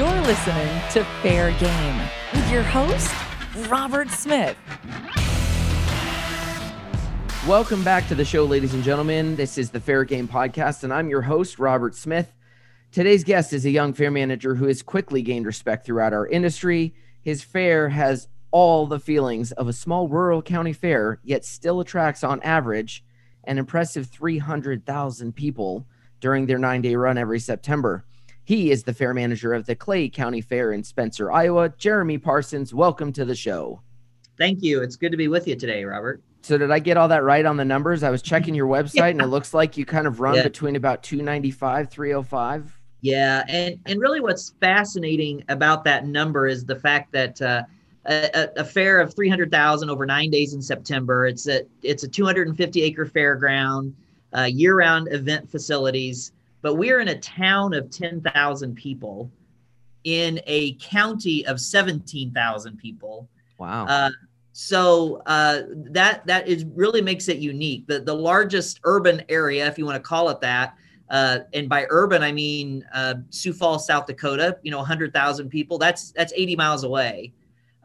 You're listening to Fair Game with your host, Robert Smith. Welcome back to the show, ladies and gentlemen. This is the Fair Game Podcast, and I'm your host, Robert Smith. Today's guest is a young fair manager who has quickly gained respect throughout our industry. His fair has all the feelings of a small rural county fair, yet still attracts, on average, an impressive 300,000 people during their nine day run every September. He is the fair manager of the Clay County Fair in Spencer, Iowa. Jeremy Parsons, welcome to the show. Thank you. It's good to be with you today, Robert. So did I get all that right on the numbers? I was checking your website yeah. and it looks like you kind of run yeah. between about 295, 305. Yeah, and and really what's fascinating about that number is the fact that uh, a, a, fair of 300,000 over 9 days in September. It's a it's a 250 acre fairground, uh, year-round event facilities, but we're in a town of 10,000 people in a county of 17,000 people. Wow. Uh, so uh, that that is really makes it unique. The the largest urban area, if you want to call it that, uh, and by urban I mean uh, Sioux Falls, South Dakota. You know, 100,000 people. That's that's 80 miles away.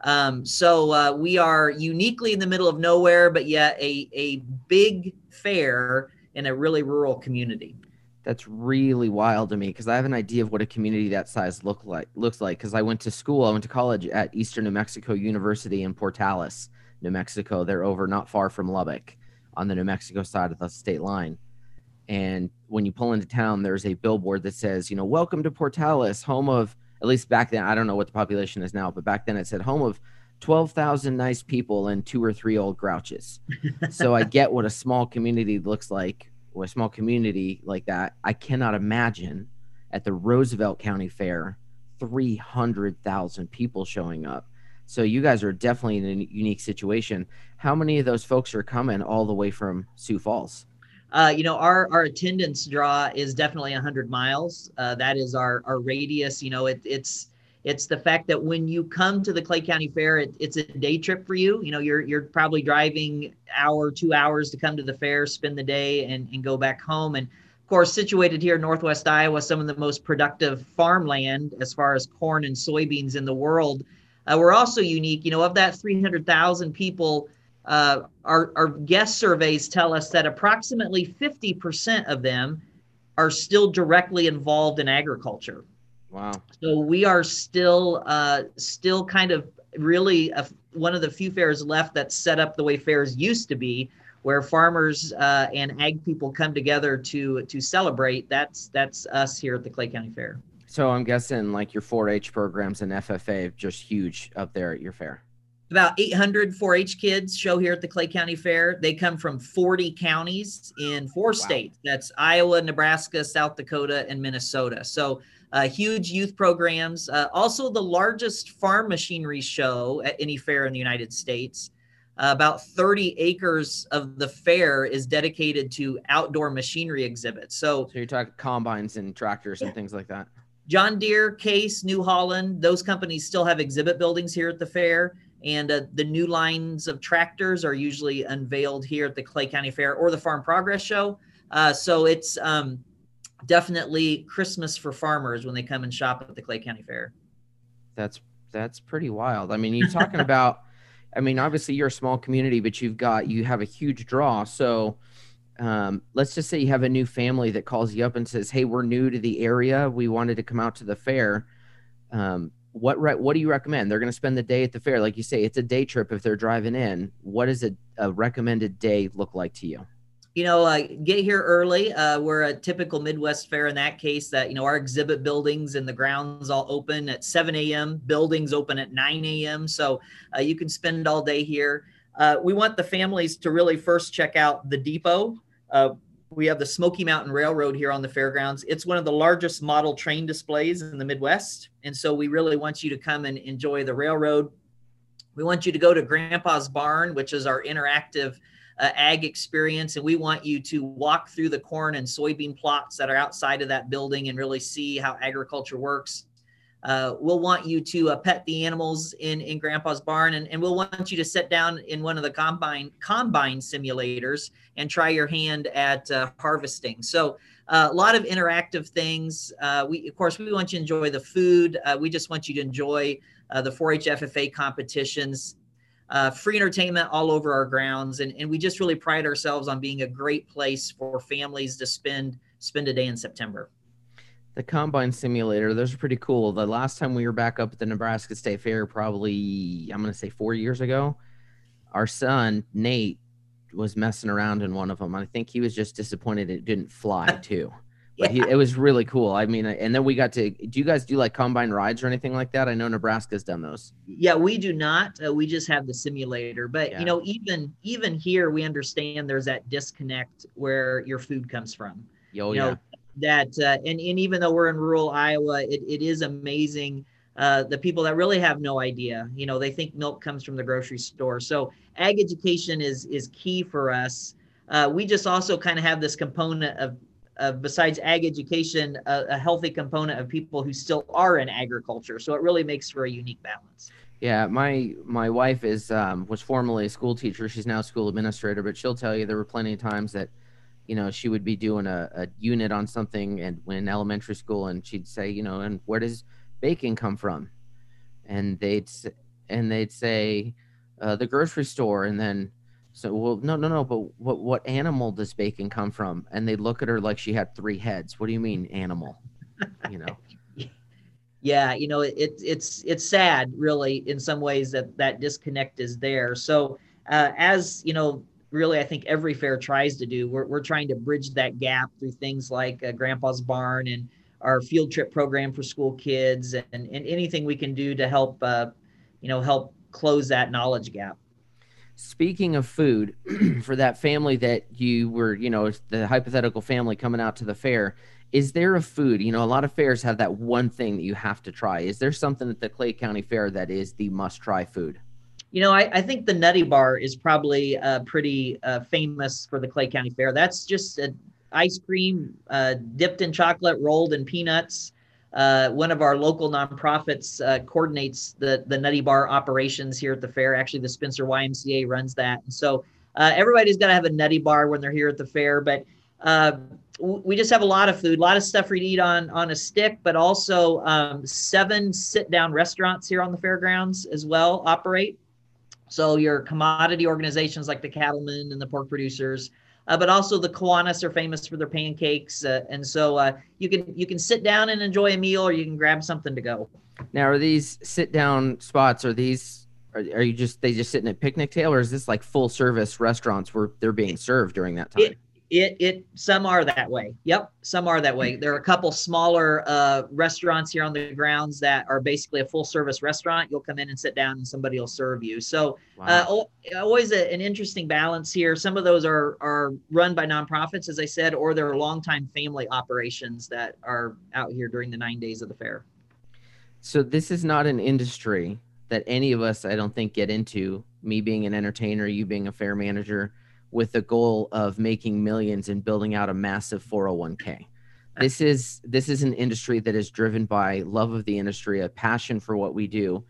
Um, so uh, we are uniquely in the middle of nowhere, but yet a a big fair in a really rural community. That's really wild to me because I have an idea of what a community that size look like looks like. Because I went to school, I went to college at Eastern New Mexico University in Portales, New Mexico. They're over not far from Lubbock, on the New Mexico side of the state line. And when you pull into town, there's a billboard that says, you know, "Welcome to Portales, home of." At least back then, I don't know what the population is now, but back then it said home of 12,000 nice people and two or three old grouches. so I get what a small community looks like or a small community like that, I cannot imagine at the Roosevelt County Fair 300,000 people showing up. So you guys are definitely in a unique situation. How many of those folks are coming all the way from Sioux Falls? Uh, you know, our our attendance draw is definitely 100 miles. Uh, that is our our radius. You know, it, it's it's the fact that when you come to the Clay County Fair, it, it's a day trip for you. You know, you're you're probably driving hour, two hours to come to the fair, spend the day, and and go back home. And of course, situated here in Northwest Iowa, some of the most productive farmland as far as corn and soybeans in the world. Uh, we're also unique. You know, of that 300,000 people, uh, our our guest surveys tell us that approximately 50% of them are still directly involved in agriculture. Wow. So we are still uh, still kind of really a, one of the few fairs left that's set up the way fairs used to be, where farmers uh, and ag people come together to to celebrate. That's that's us here at the Clay County Fair. So I'm guessing like your 4-H programs and FFA just huge up there at your fair. About 800 4-H kids show here at the Clay County Fair. They come from 40 counties in four wow. states. That's Iowa, Nebraska, South Dakota, and Minnesota. So uh, huge youth programs. Uh, also, the largest farm machinery show at any fair in the United States. Uh, about 30 acres of the fair is dedicated to outdoor machinery exhibits. So, so you're talking combines and tractors yeah. and things like that. John Deere, Case, New Holland, those companies still have exhibit buildings here at the fair. And uh, the new lines of tractors are usually unveiled here at the Clay County Fair or the Farm Progress Show. Uh, so it's um, definitely Christmas for farmers when they come and shop at the Clay County Fair. That's that's pretty wild. I mean, you're talking about I mean, obviously you're a small community, but you've got you have a huge draw. So um, let's just say you have a new family that calls you up and says, "Hey, we're new to the area. We wanted to come out to the fair." Um, what re- what do you recommend? They're going to spend the day at the fair, like you say. It's a day trip if they're driving in. What does a, a recommended day look like to you? You know, uh, get here early. Uh, we're a typical Midwest fair in that case that, you know, our exhibit buildings and the grounds all open at 7 a.m., buildings open at 9 a.m. So uh, you can spend all day here. Uh, we want the families to really first check out the depot. Uh, we have the Smoky Mountain Railroad here on the fairgrounds. It's one of the largest model train displays in the Midwest. And so we really want you to come and enjoy the railroad. We want you to go to Grandpa's Barn, which is our interactive uh, ag experience, and we want you to walk through the corn and soybean plots that are outside of that building and really see how agriculture works. Uh, we'll want you to uh, pet the animals in, in grandpa's barn and, and we'll want you to sit down in one of the combine combine simulators and try your hand at uh, harvesting. So uh, a lot of interactive things. Uh, we of course we want you to enjoy the food. Uh, we just want you to enjoy the 4-h ffa competitions Uh, free entertainment all over our grounds. And, and we just really pride ourselves on being a great place for families to spend spend a day in september. The combine simulator those are pretty cool. The last time we were back up at the nebraska state fair probably i'm going to say four years ago our son nate was messing around in one of them. I think he was just disappointed it didn't fly too but yeah. he, it was really cool. I mean and then we got to do you guys do like combine rides or anything like that? I know nebraska's done those. Yeah we do not. Uh, we just have the simulator but yeah. you know even even here we understand there's that disconnect where your food comes from. Oh, you know, yeah. that uh, and, and even though we're in rural iowa it, it is amazing uh, the people that really have no idea. You know they think milk comes from the grocery store. So ag education is is key for us. Uh, we just also kind of have this component of, of besides ag education a, a, healthy component of people who still are in agriculture. So it really makes for a unique balance. Yeah my my wife is um, was formerly a school teacher. She's now a school administrator but she'll tell you there were plenty of times that you know, she would be doing a, a unit on something and in elementary school and she'd say, you know, and where does baking come from? And they'd and they'd say uh, the grocery store. And then so well no no no but what what animal does bacon come from? And they'd look at her like she had three heads. What do you mean animal? You know. yeah, you know, it, it's it's sad really in some ways that that disconnect is there. So uh, as you know really I think every fair tries to do. We're, we're trying to bridge that gap through things like uh, Grandpa's Barn and our field trip program for school kids and, and anything we can do to help, uh, you know, help close that knowledge gap. Speaking of food, for that family that you were, you know, the hypothetical family coming out to the fair, is there a food? You know, a lot of fairs have that one thing that you have to try. Is there something at the Clay County Fair that is the must try food? You know, I, I think the Nutty Bar is probably uh, pretty uh, famous for the Clay County Fair. That's just a ice cream uh, dipped in chocolate, rolled in peanuts. Uh, one of our local nonprofits uh, coordinates the the Nutty Bar operations here at the fair. Actually, the Spencer YMCA runs that, and so uh, everybody's got to have a Nutty Bar when they're here at the fair. But we just have a lot of food, a lot of stuff for you to eat on on a stick, but also um, seven sit down restaurants here on the fairgrounds as well operate. So your commodity organizations like the cattlemen and the pork producers, uh, but also the Kiwanis are famous for their pancakes, uh, and so uh, you can you can sit down and enjoy a meal, or you can grab something to go. Now, are these sit down spots? Are these are, are you just they just sitting at picnic tail, or is this like full service restaurants where they're being served during that time? It, it it some are that way. Yep, some are that way. There are a couple smaller uh, restaurants here on the grounds that are basically a full service restaurant. You'll come in and sit down, and somebody will serve you. So wow. uh, always a, an interesting balance here. Some of those are are run by nonprofits, as I said, or they're longtime family operations that are out here during the nine days of the fair. So this is not an industry that any of us, I don't think, get into. Me being an entertainer, you being a fair manager with the goal of making millions and building out a massive 401k. This is this is an industry that is driven by love of the industry, a passion for what we do.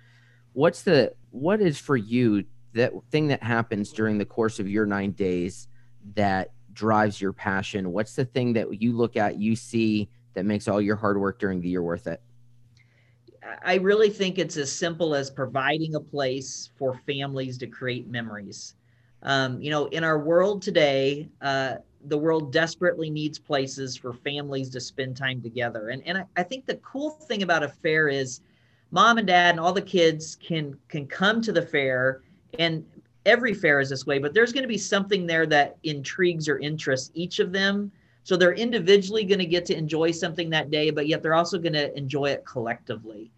What's the what is for you that thing that happens during the course of your 9 days that drives your passion? What's the thing that you look at, you see that makes all your hard work during the year worth it? I really think it's as simple as providing a place for families to create memories. Um, you know, in our world today, uh, the world desperately needs places for families to spend time together. And, and I, I think the cool thing about a fair is mom and dad and all the kids can can come to the fair and every fair is this way, but there's going to be something there that intrigues or interests each of them. So they're individually going to get to enjoy something that day, but yet they're also going to enjoy it collectively.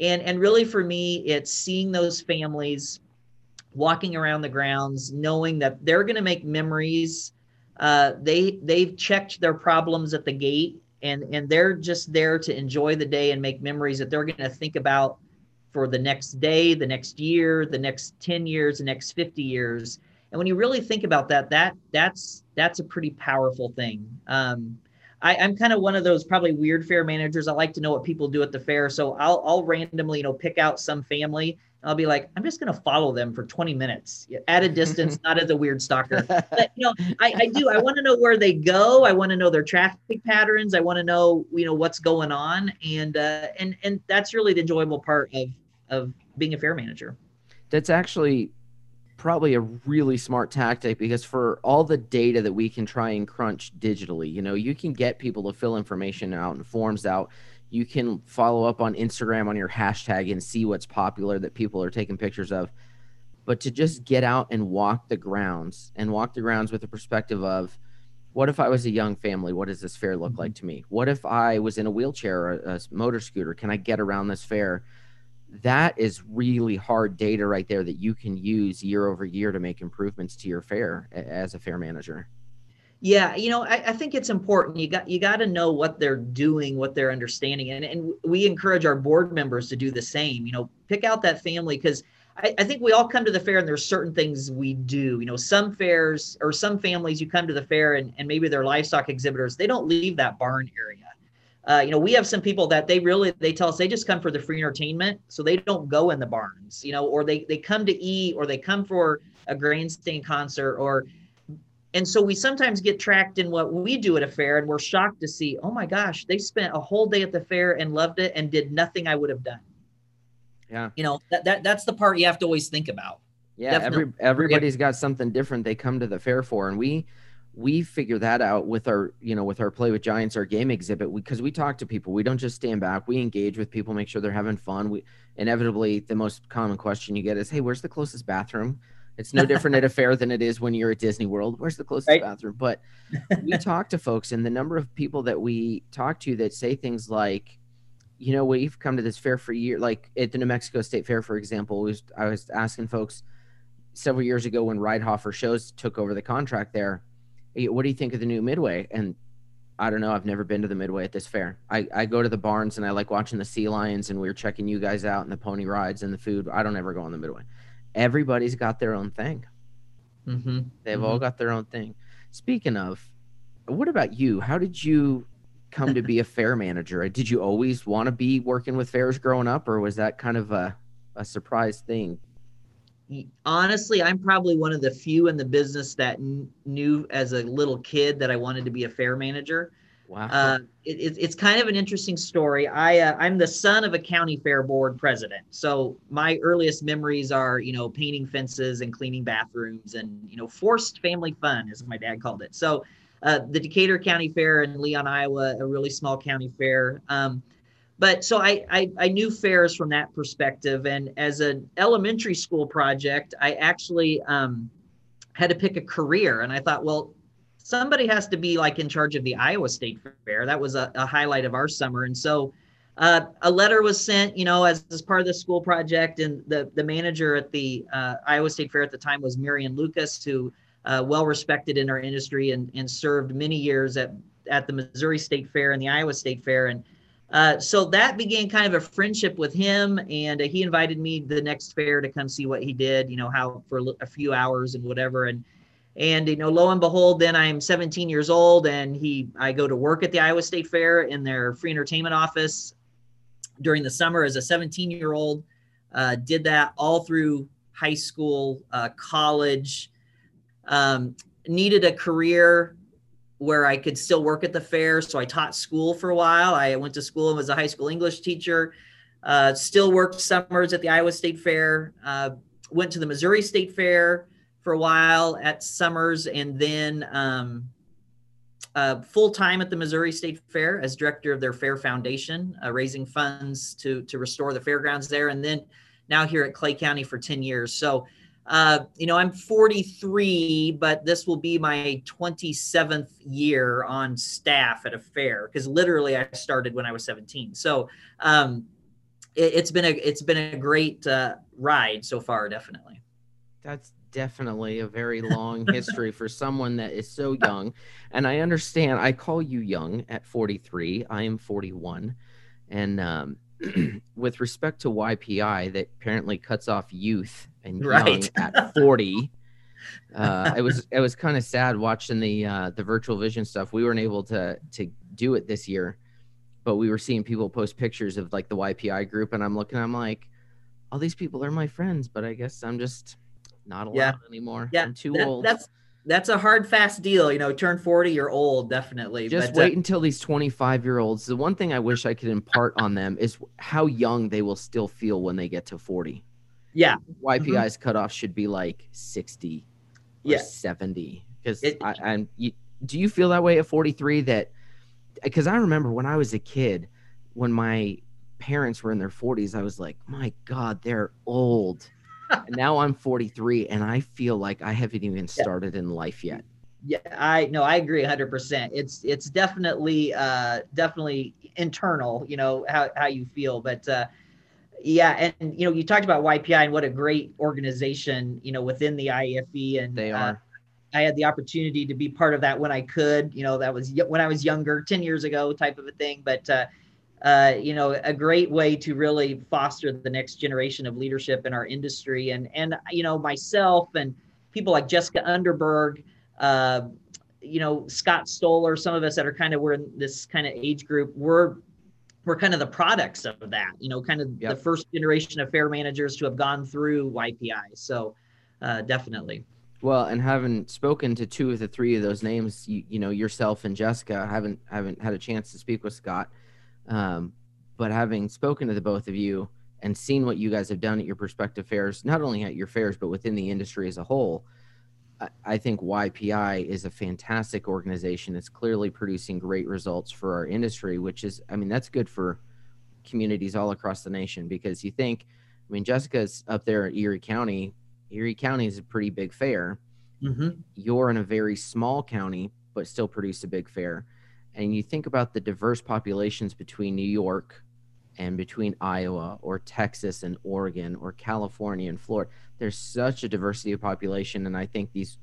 And and really for me, it's seeing those families walking around the grounds, knowing that they're going to make memories. Uh, they they've checked their problems at the gate, and and they're just there to enjoy the day and make memories that they're going to think about for the next day, the next year, the next ten years, the next fifty years. And when you really think about that, that that's that's a pretty powerful thing. Um, I, I'm kind of one of those probably weird fair managers. I like to know what people do at the fair. So I'll, I'll randomly, you know, pick out some family. I'll be like, I'm just going to follow them for 20 minutes at a distance, not as a weird stalker. But, you know, I, I do. I want to know where they go. I want to know their traffic patterns. I want to know, you know, what's going on. And, uh, and, and that's really the enjoyable part of, of being a fair manager. That's actually probably a really smart tactic because for all the data that we can try and crunch digitally, you know, you can get people to fill information out and forms out. You can follow up on Instagram on your hashtag and see what's popular that people are taking pictures of. But to just get out and walk the grounds and walk the grounds with the perspective of, what if I was a young family? What does this fair look mm-hmm. like to me? What if I was in a wheelchair or a, a motor scooter? Can I get around this fair? that is really hard data right there that you can use year over year to make improvements to your fair as a fair manager yeah you know i, I think it's important. You got you got to know what they're doing what they're understanding and, and we encourage our board members to do the same you know pick out that family because I, I think we all come to the fair and there's certain things we do you know some fairs or some families you come to the fair and, and maybe they're livestock exhibitors they don't leave that barn area. Uh, you know, we have some people that they really they tell us they just come for the free entertainment, so they don't go in the barns, you know, or they they come to eat, or they come for a grandstand concert, or and so we sometimes get tracked in what we do at a fair, and we're shocked to see, oh my gosh, they spent a whole day at the fair and loved it and did nothing I would have done. Yeah, you know that, that that's the part you have to always think about. Yeah, Definitely. every everybody's got something different they come to the fair for, and we we figure that out with our you know with our play with giants our game exhibit because we, we, talk to people we don't just stand back we engage with people make sure they're having fun we inevitably the most common question you get is hey where's the closest bathroom it's no different at a fair than it is when you're at disney world where's the closest right. bathroom but we talk to folks and the number of people that we talk to that say things like you know we've come to this fair for years like at the new mexico state fair for example was i was asking folks several years ago when Reithoffer shows took over the contract there what do you think of the new Midway? And I don't know. I've never been to the Midway at this fair. I, I go to the barns and I like watching the sea lions and we are checking you guys out and the pony rides and the food. I don't ever go on the Midway. Everybody's got their own thing. Mm-hmm. They've mm-hmm. all got their own thing. Speaking of, what about you? How did you come to be a fair manager? Did you always want to be working with fairs growing up, or was that kind of a, a surprise thing? honestly, I'm probably one of the few in the business that knew as a little kid that I wanted to be a fair manager. Wow. Uh, it, it, it's kind of an interesting story. I uh, I'm the son of a county fair board president, so my earliest memories are you know painting fences and cleaning bathrooms and you know forced family fun, as my dad called it. So. Uh, the Decatur County Fair in Leon, Iowa, a really small county fair. Um, but so I, I, I knew fairs from that perspective and as an elementary school project i actually um, had to pick a career and i thought well somebody has to be like in charge of the iowa state fair. That was a, a highlight of our summer. And so uh, a letter was sent you know as, as part of the school project. And the, the manager at the uh, iowa state fair at the time was marion lucas who uh, well respected in our industry and, and served many years at, at the missouri state fair and the iowa state fair. And uh, so that began kind of a friendship with him, and uh, he invited me the next fair to come see what he did. You know how for a few hours and whatever, and and you know lo and behold, then I'm 17 years old, and he I go to work at the Iowa State Fair in their free entertainment office during the summer as a 17 year old. Uh, did that all through high school, uh, college. Um, needed a career where I could still work at the fair. So I taught school for a while. I went to school and was a high school English teacher. Uh, still worked summers at the Iowa State Fair. Uh, went to the Missouri State Fair for a while at summers, and then um, uh, full time at the Missouri State Fair as director of their Fair Foundation, uh, raising funds to to restore the fairgrounds there, and then now here at Clay County for ten years. So uh, you know, I'm 43, but this will be my 27th year on staff at a fair because literally I started when I was 17. So um, it, has been a it's been a great uh, ride so far, definitely. That's definitely a very long history for someone that is so young, and I understand. I call you young at 43. I am 41, and um, with respect to YPI, that apparently cuts off youth and right. young at 40. Uh, it was it was kind of sad watching the uh, the virtual vision stuff. We weren't able to to do it this year, but we were seeing people post pictures of like the YPI group, and I'm looking, I'm like, all these people are my friends, but I guess I'm just not allowed Yeah. anymore. Yeah, I'm too that- old. That's that's a hard fast deal. You know, turn forty, you're old, definitely. just but, uh, wait until these 25 year olds. The one thing I wish I could impart on them is how young they will still feel when they get to 40. yeah, YPI's cutoff should be like 60 or Yeah. 70. Because I, I'm, you, do you feel that way at 43? That because I remember when I was a kid, when my parents were in their 40s, I was like, my God, they're old. And now I'm 43 and I feel like I haven't even started in life yet. Yeah, I no, I agree 100%. It's it's definitely uh definitely internal, you know, how how you feel, but uh yeah, and you know, you talked about YPI and what a great organization, you know, within the IAFE and They uh, are. I had the opportunity to be part of that when I could, you know, that was when I was younger, 10 years ago type of a thing, but uh uh, you know, a great way to really foster the next generation of leadership in our industry. And and you know, myself and people like Jessica Underberg, uh, you know, Scott Stoller, some of us that are kind of we're in this kind of age group, we're we're kind of the products of that, you know, kind of Yep. the first generation of fair managers to have gone through YPI. So uh, definitely. Well, and having spoken to two of the three of those names, you, you know yourself and Jessica, I haven't haven't had a chance to speak with Scott, um, but having spoken to the both of you and seen what you guys have done at your prospective fairs, not only at your fairs but within the industry as a whole, I, I think YPI is a fantastic organization. It's clearly producing great results for our industry, which is, I mean, that's good for communities all across the nation because you think, I mean, Jessica's up there at Erie County. Erie County is a pretty big fair Mm-hmm. you're in a very small county but still produce a big fair and you think about the diverse populations between new york and between iowa or texas and oregon or california and florida there's such a diversity of population. And i think these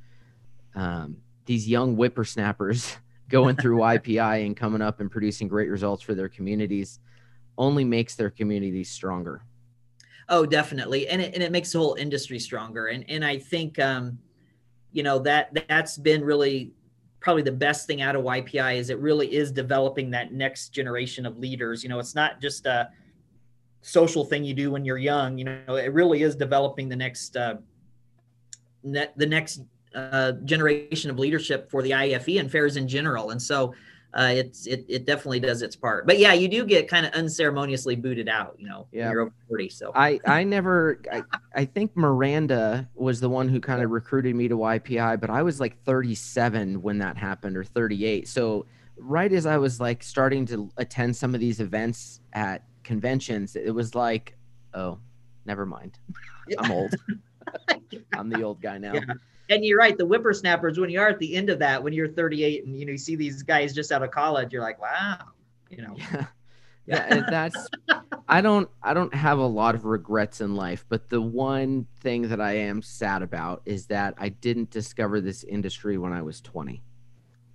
um, these young whippersnappers going through YPI and coming up and producing great results for their communities only makes their communities stronger. Oh, definitely, and it and it makes the whole industry stronger. And and I think um, you know that that's been really probably the best thing out of YPI is it really is developing that next generation of leaders. You know, it's not just a social thing you do when you're young. You know, it really is developing the next uh, net, the next uh, generation of leadership for the IAFE and fairs in general. And so. Uh, it's it, it definitely does its part, but yeah, you do get kind of unceremoniously booted out, you know, Yeah. when you're over forty. So I I never I, I think Miranda was the one who kind of recruited me to YPI, but I was like 37 when that happened or 38. So right as I was like starting to attend some of these events at conventions, it was like, oh, never mind. I'm old. I'm the old guy now. Yeah. And you're right the whippersnappers when you are at the end of that when you're 38 and you know you see these guys just out of college you're like wow you know Yeah. Yeah, that's I don't I don't have a lot of regrets in life, but the one thing that I am sad about is that I didn't discover this industry when I was 20.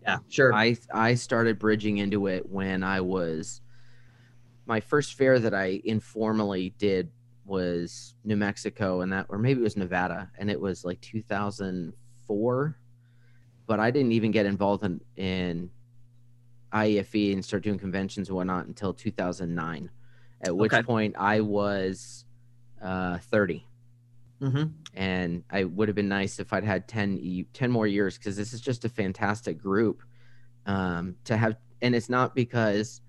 yeah sure I I started bridging into it when I was my first fair that I informally did was New Mexico and that or maybe it was Nevada and it was like 2004 but I didn't even get involved in in IAFE and start doing conventions and whatnot until 2009 at which Okay. point I was uh 30 hmm and I would have been nice if I'd had 10, e- 10 more years because this is just a fantastic group um, to have. And it's not because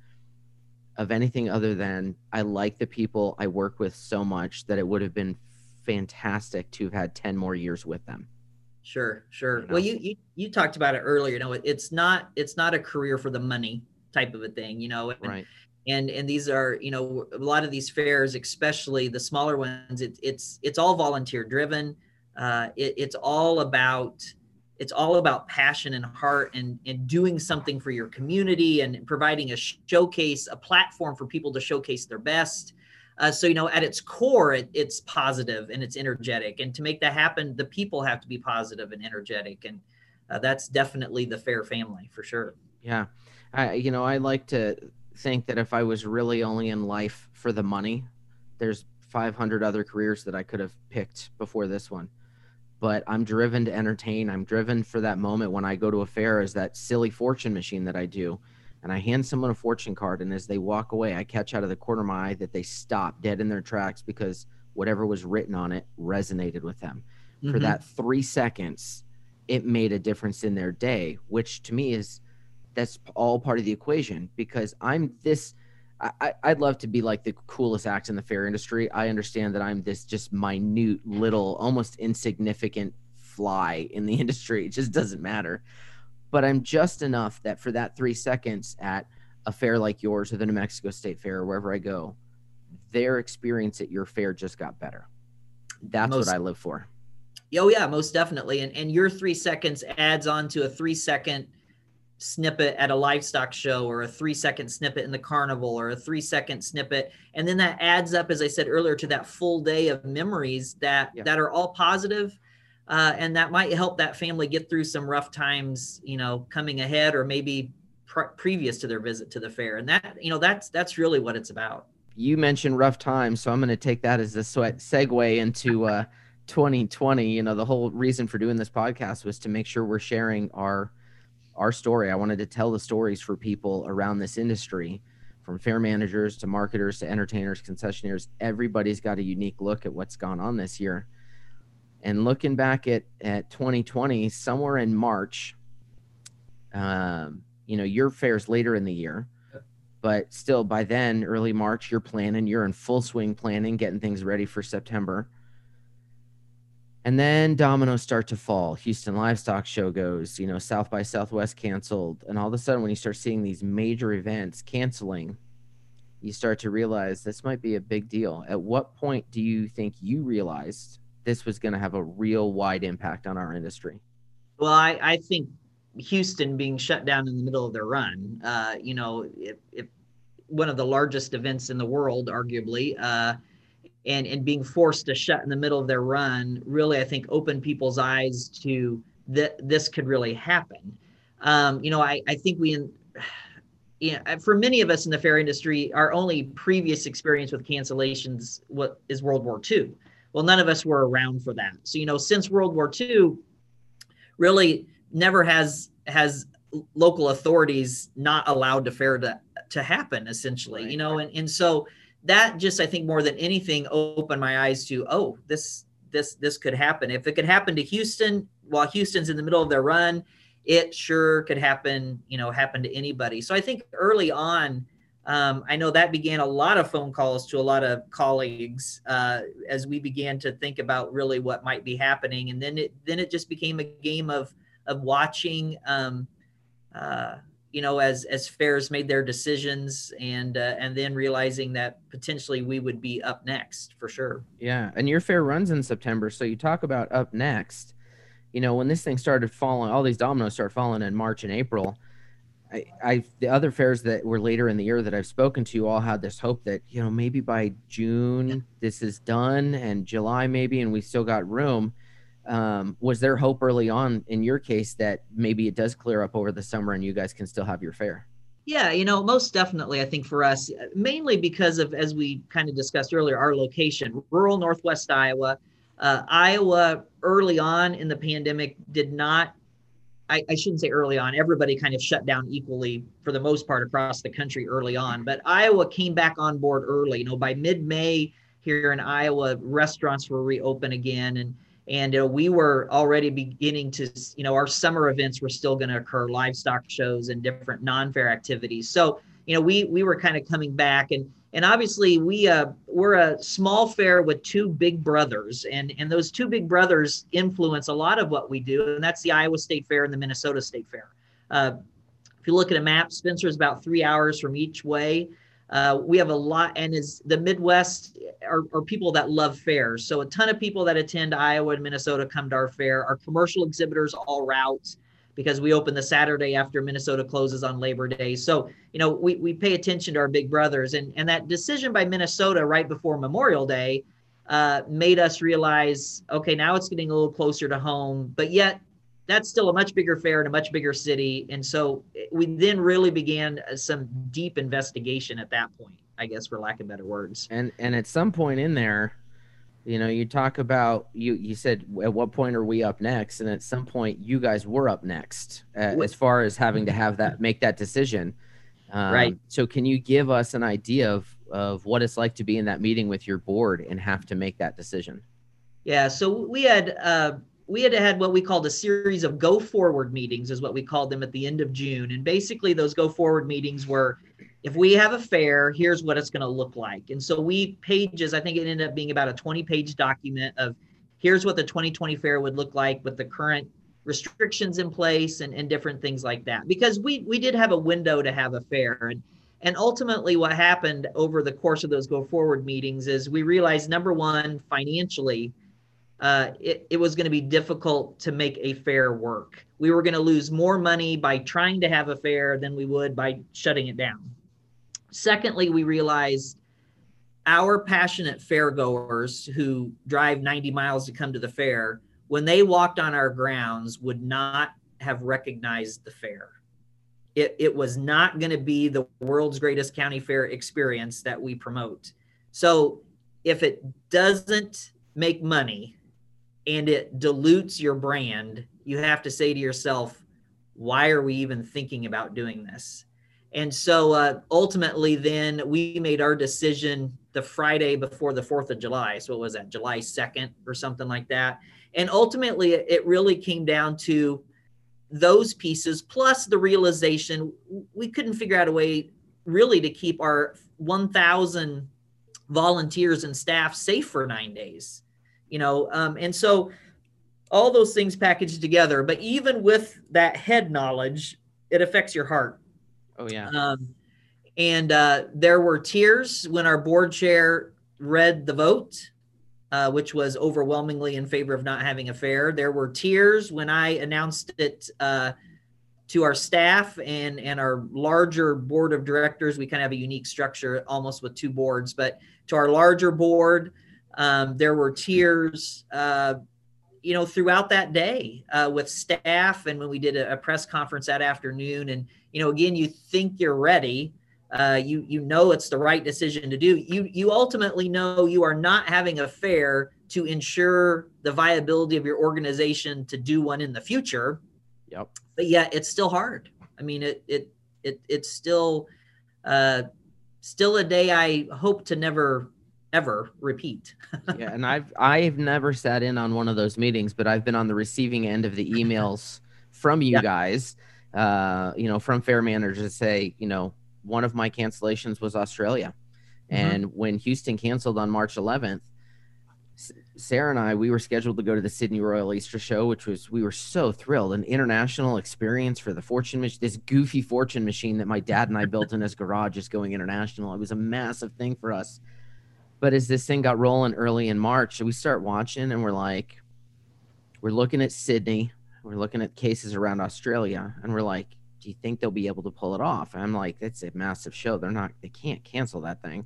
of anything other than I like the people I work with so much that it would have been fantastic to have had 10 more years with them. sure sure You well you, you you talked about it earlier you know it's not it's not a career for the money type of a thing you know and, Right. and and these are you know a lot of these fairs especially the smaller ones it, it's it's all volunteer driven uh, it, it's all about it's all about passion and heart and and doing something for your community and providing a showcase a platform for people to showcase their best uh, so you know at its core it, it's positive and it's energetic and to make that happen the people have to be positive and energetic and uh, that's definitely the fair family for sure Yeah. I, you know, I like to think that if I was really only in life for the money, there's 500 other careers that I could have picked before this one. But I'm driven to entertain. I'm driven for that moment when I go to a fair is that silly fortune machine that I do. and I hand someone a fortune card, and as they walk away, I catch out of the corner of my eye that they stop dead in their tracks because whatever was written on it resonated with them. Mm-hmm. For that three seconds, it made a difference in their day, which to me is that's all part of the equation because I'm this. I, I'd love to be like the coolest act in the fair industry. I understand that I'm this just minute, little, almost insignificant fly in the industry. It just doesn't matter. But I'm just enough that for that three seconds at a fair like yours or the New Mexico State Fair or wherever I go, their experience at your fair just got better. That's most, what I live for. Oh yeah, most definitely. And and your three seconds adds on to a three second snippet at a livestock show or a three second snippet in the carnival or a three second snippet. And then that adds up as i said earlier to that full day of memories that yeah. that are all positive uh, and that might help that family get through some rough times you know coming ahead or maybe pre- previous to their visit to the fair. And that you know that's that's really what it's about. You mentioned rough times so i'm going to take that as a sweat segue into uh 2020 you know the whole reason for doing this podcast was to make sure we're sharing our our story. I wanted to tell the stories for people around this industry, from fair managers to marketers to entertainers, concessionaires. Everybody's got a unique look at what's gone on this year. And looking back at, at 2020, somewhere in March, um, you know, your fair's later in the year, but still by then, early March, you're planning, you're in full swing planning, getting things ready for September. And then dominoes start to fall. Houston Livestock Show goes, you know, South by Southwest canceled. And all of a sudden, when you start seeing these major events canceling, you start to realize this might be a big deal. At what point do you think you realized this was going to have a real wide impact on our industry? Well, I, I think Houston being shut down in the middle of their run, uh, you know, if, if one of the largest events in the world, arguably, uh, and and being forced to shut in the middle of their run really I think opened people's eyes to that this could really happen. Um, you know, I I think we in yeah, for many of us in the fair industry, our only previous experience with cancellations what is World War II. Well, none of us were around for that. So, you know, since World War II, really never has has local authorities not allowed the fair to to happen essentially right. you know and, and so that just I think more than anything opened my eyes to oh this this this could happen. If it could happen to Houston while Houston's in the middle of their run, it sure could happen. You know, happen to anybody. So I think early on. Um, I know that began a lot of phone calls to a lot of colleagues uh, as we began to think about really what might be happening, and then it then it just became a game of of watching um, uh, you know, as as fairs made their decisions and uh, and then realizing that potentially we would be up next for sure. Yeah, and your fair runs in September, so you talk about up next. You know, when this thing started falling, all these dominoes start falling in March and April. I, I the other fairs that were later in the year that I've spoken to all had this hope that you know maybe by June yeah. this is done and July maybe and we still got room um, was there hope early on in your case that maybe it does clear up over the summer and you guys can still have your fair? Yeah, you know, most definitely, I think for us, mainly because of, as we kind of discussed earlier, our location, rural Northwest Iowa. Uh, Iowa, early on in the pandemic, did not, I, I shouldn't say early on, everybody kind of shut down equally for the most part across the country early on, but Iowa came back on board early. You know, by mid May here in Iowa, restaurants were reopened again. And, and we were already beginning to you know our summer events were still going to occur livestock shows and different non-fair activities. So you know we we were kind of coming back and and obviously we uh, we're a small fair with two big brothers and and those two big brothers influence a lot of what we do and that's the iowa state fair and the minnesota state fair. Uh, if you look at a map spencer is about three hours from each way uh, we have a lot, and is the Midwest are, are, people that love fairs. So a ton of people that attend Iowa and Minnesota come to our fair. Our commercial exhibitors all route because we open the Saturday after Minnesota closes on Labor Day. So you know we we pay attention to our big brothers, and and that decision by Minnesota right before Memorial Day uh, made us realize, okay, now it's getting a little closer to home, but yet that's still a much bigger fair in a much bigger city. And so we then really began uh, some deep investigation at that point, I guess, for lack of better words. And and at some point in there, you know, you talk about you you said at what point are we up next? And at some point, you guys were up next uh, as far as having to have that make that decision. Um, Right. So, can you give us an idea of of what it's like to be in that meeting with your board and have to make that decision? Yeah, so we had uh, we had had what we called a series of go forward meetings, is what we called them at the end of June, and basically those go forward meetings were, if we have a fair, here's what it's going to look like, and so we pages, I think it ended up being about a 20 page document of, here's what the 2020 fair would look like with the current restrictions in place and, and different things like that, because we we did have a window to have a fair, and and ultimately, what happened over the course of those go forward meetings is we realized number one, financially, uh, it, it was going to be difficult to make a fair work. We were going to lose more money by trying to have a fair than we would by shutting it down. Secondly, we realized our passionate fair goers who drive 90 miles to come to the fair, when they walked on our grounds, would not have recognized the fair it, it was not going to be the world's greatest county fair experience that we promote. So if it doesn't make money and it dilutes your brand, you have to say to yourself, why are we even thinking about doing this? And so uh, ultimately, then we made our decision the Friday before the 4th of July. So what was that, July 2nd or something like that? And ultimately, it really came down to those pieces plus the realization we couldn't figure out a way really to keep our 1000 volunteers and staff safe for nine days you know um, and so all those things packaged together but even with that head knowledge it affects your heart Oh yeah. um, and uh, there were tears when our board chair read the vote uh, which was overwhelmingly in favor of not having a fair. There were tears when I announced it uh, to our staff and and our larger board of directors. We kind of have a unique structure, almost with two boards, but to our larger board, um, there were tears. Uh, you know, throughout that day uh, with staff, and when we did a, a press conference that afternoon, and you know, again, you think you're ready, uh, you you know it's the right decision to do. You you ultimately know you are not having a fair to ensure the viability of your organization to do one in the future. Yep. But yeah, it's still hard. I mean it it it it's still uh, still a day I hope to never ever repeat. yeah, and I've I've never sat in on one of those meetings, but I've been on the receiving end of the emails from you Yeah. guys, uh, you know, from fair managers to say, you know, one of my cancellations was Australia. Mhm. And when Houston canceled on March 11th, S- Sarah and I, we were scheduled to go to the Sydney Royal Easter Show, which was we were so thrilled, an international experience for the fortune machine, this goofy fortune machine that my dad and I built in his garage is going international. It was a massive thing for us. But as this thing got rolling early in March, we start watching and we're like, we're looking at Sydney, we're looking at cases around Australia, and we're like, do you think they'll be able to pull it off? And I'm like, it's a massive show. They're not, they can't cancel that thing.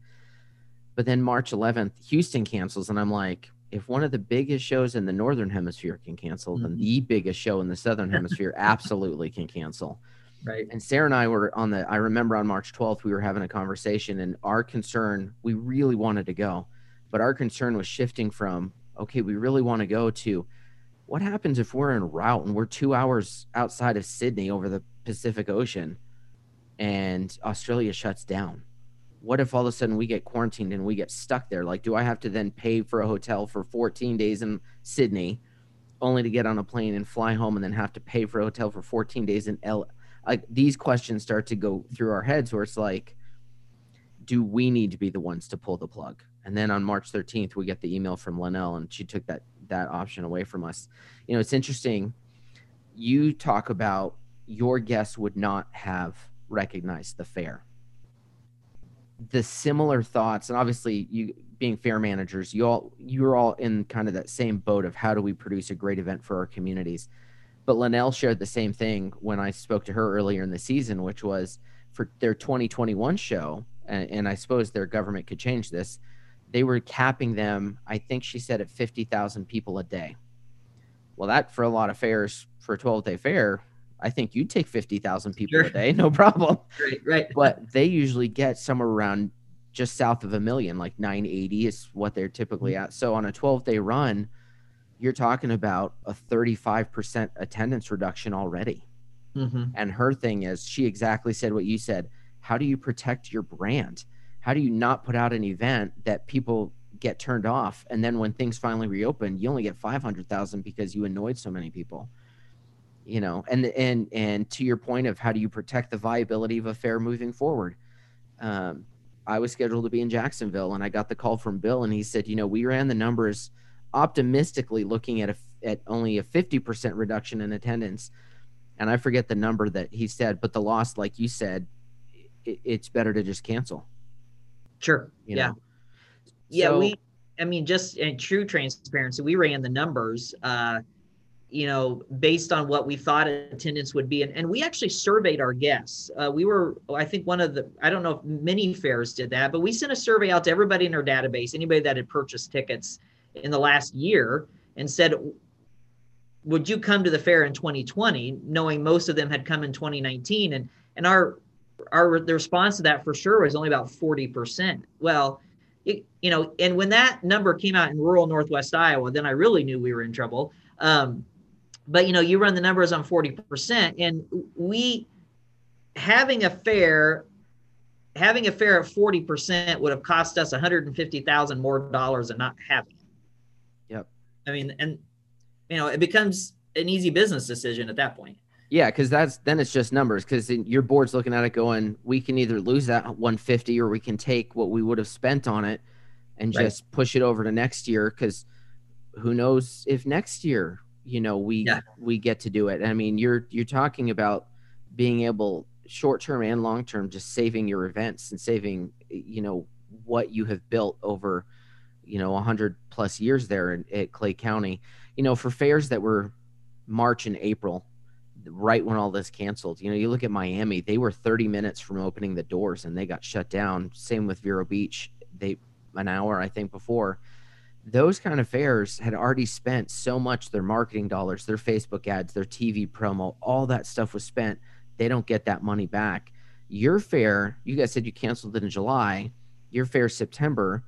But then March 11th, Houston cancels, and I'm like, if one of the biggest shows in the northern hemisphere can cancel, then Mhm. the biggest show in the southern hemisphere absolutely can cancel. Right. And Sarah and I were on the, I remember on March 12th, we were having a conversation, and our concern, we really wanted to go, but our concern was shifting from, okay, we really want to go to what happens if we're en route and we're two hours outside of Sydney over the Pacific Ocean and Australia shuts down? What if all of a sudden we get quarantined and we get stuck there? Like, do I have to then pay for a hotel for 14 days in Sydney only to get on a plane and fly home and then have to pay for a hotel for 14 days in L? Like these questions start to go through our heads where it's like do we need to be the ones to pull the plug? And then on march 13th we get the email from linnell and she took that that option away from us. You know it's interesting. You talk about your guests would not have recognized the fair. The similar thoughts and obviously you being fair managers you all you're all in kind of that same boat of how do we produce a great event for our communities but Linnell shared the same thing when I spoke to her earlier in the season, which was for their 2021 show, and, and I suppose their government could change this. They were capping them, I think she said, at 50,000 people a day. Well, that for a lot of fairs for a 12 day fair, I think you'd take 50,000 people Sure. a day, no problem. Right. Right. But they usually get somewhere around just south of a million, like 980 is what they're typically mm-hmm. at. So on a 12 day run, you're talking about a 35% attendance reduction already. hmm And her thing is, she exactly said what you said. how do you protect your brand? How do you not put out an event that people get turned off and then when things finally reopen, you only get 500,000 because you annoyed so many people? You know, and and and to your point of how do you protect the viability of a fair moving forward? Um, I was scheduled to be in Jacksonville and I got the call from Bill and he said, you know, we ran the numbers optimistically looking at a, at only a 50% reduction in attendance. And I forget the number that he said, but the loss, like you said, it, it's better to just cancel. Sure. You yeah. know? Yeah. So- we, I mean, just in true transparency, we ran the numbers, uh, you know, based on what we thought attendance would be. And, and we actually surveyed our guests. Uh, we were, I think one of the, I don't know if many fairs did that, but we sent a survey out to everybody in our database, anybody that had purchased tickets in the last year and said, would you come to the fair in 2020 knowing most of them had come in 2019 and and our our the response to that for sure was only about 40% well it, you know and when that number came out in rural northwest iowa then i really knew we were in trouble. Um, but you know you run the numbers on 40% and we having a fair having a fair of 40% would have cost us 150000 more dollars than not having. I mean and you know it becomes an easy business decision at that point Yeah, because that's then it's just numbers. Because your board's looking at it, going, we can either lose that 150 or we can take what we would have spent on it and Right. just push it over to next year. Because who knows if next year, you know, we Yeah. we get to do it. I mean, you're you're talking about being able short term and long term, just saving your events and saving, you know, what you have built over, you know, 100 plus years there in, at Clay County. You know, for fairs that were March and April, right when all this canceled. You know, you look at Miami, they were 30 minutes from opening the doors and they got shut down. Same with Vero Beach. They an hour I think before. Those kind of fairs had already spent so much their marketing dollars, their Facebook ads, their TV promo, all that stuff was spent. They don't get that money back. Your fair, you guys said you canceled it in July. Your fair September.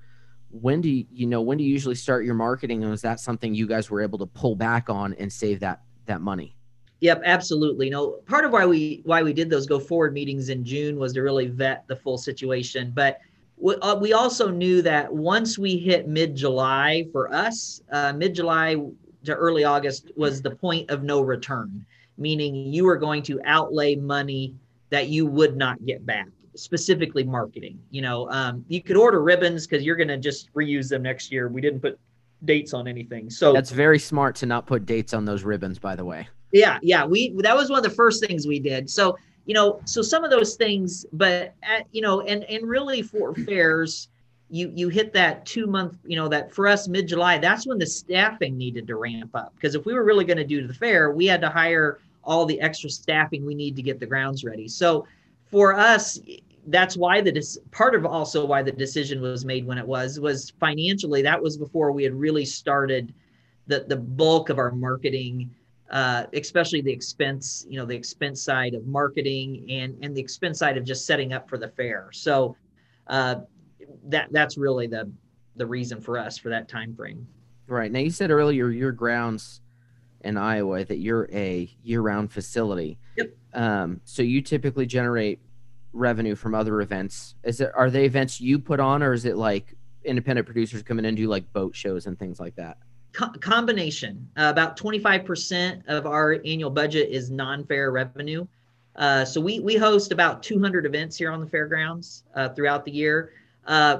When do you, you know when do you usually start your marketing and was that something you guys were able to pull back on and save that that money? Yep, absolutely. No, part of why we why we did those go forward meetings in June was to really vet the full situation. But we, uh, we also knew that once we hit mid July for us, uh, mid July to early August was the point of no return, meaning you were going to outlay money that you would not get back. Specifically, marketing. You know, um, you could order ribbons because you're going to just reuse them next year. We didn't put dates on anything, so That's very smart to not put dates on those ribbons, by the way. yeah yeah we that was one of the first things we did so you know so some of those things but at, you know and and really for fairs you you hit that two month you know that for us mid july that's when the staffing needed to ramp up because if we were really going to do the fair we had to hire all the extra staffing we need to get the grounds ready so for us that's why the dis- part of also why the decision was made when it was was financially that was before we had really started the the bulk of our marketing uh, especially the expense, you know, the expense side of marketing and and the expense side of just setting up for the fair. So uh, that that's really the the reason for us for that time frame. Right. Now you said earlier your grounds in Iowa that you're a year-round facility. Yep. Um, so you typically generate revenue from other events. Is it are they events you put on, or is it like independent producers coming in and do like boat shows and things like that? Co- combination uh, about 25% of our annual budget is non-fair revenue uh, so we we host about 200 events here on the fairgrounds uh, throughout the year uh,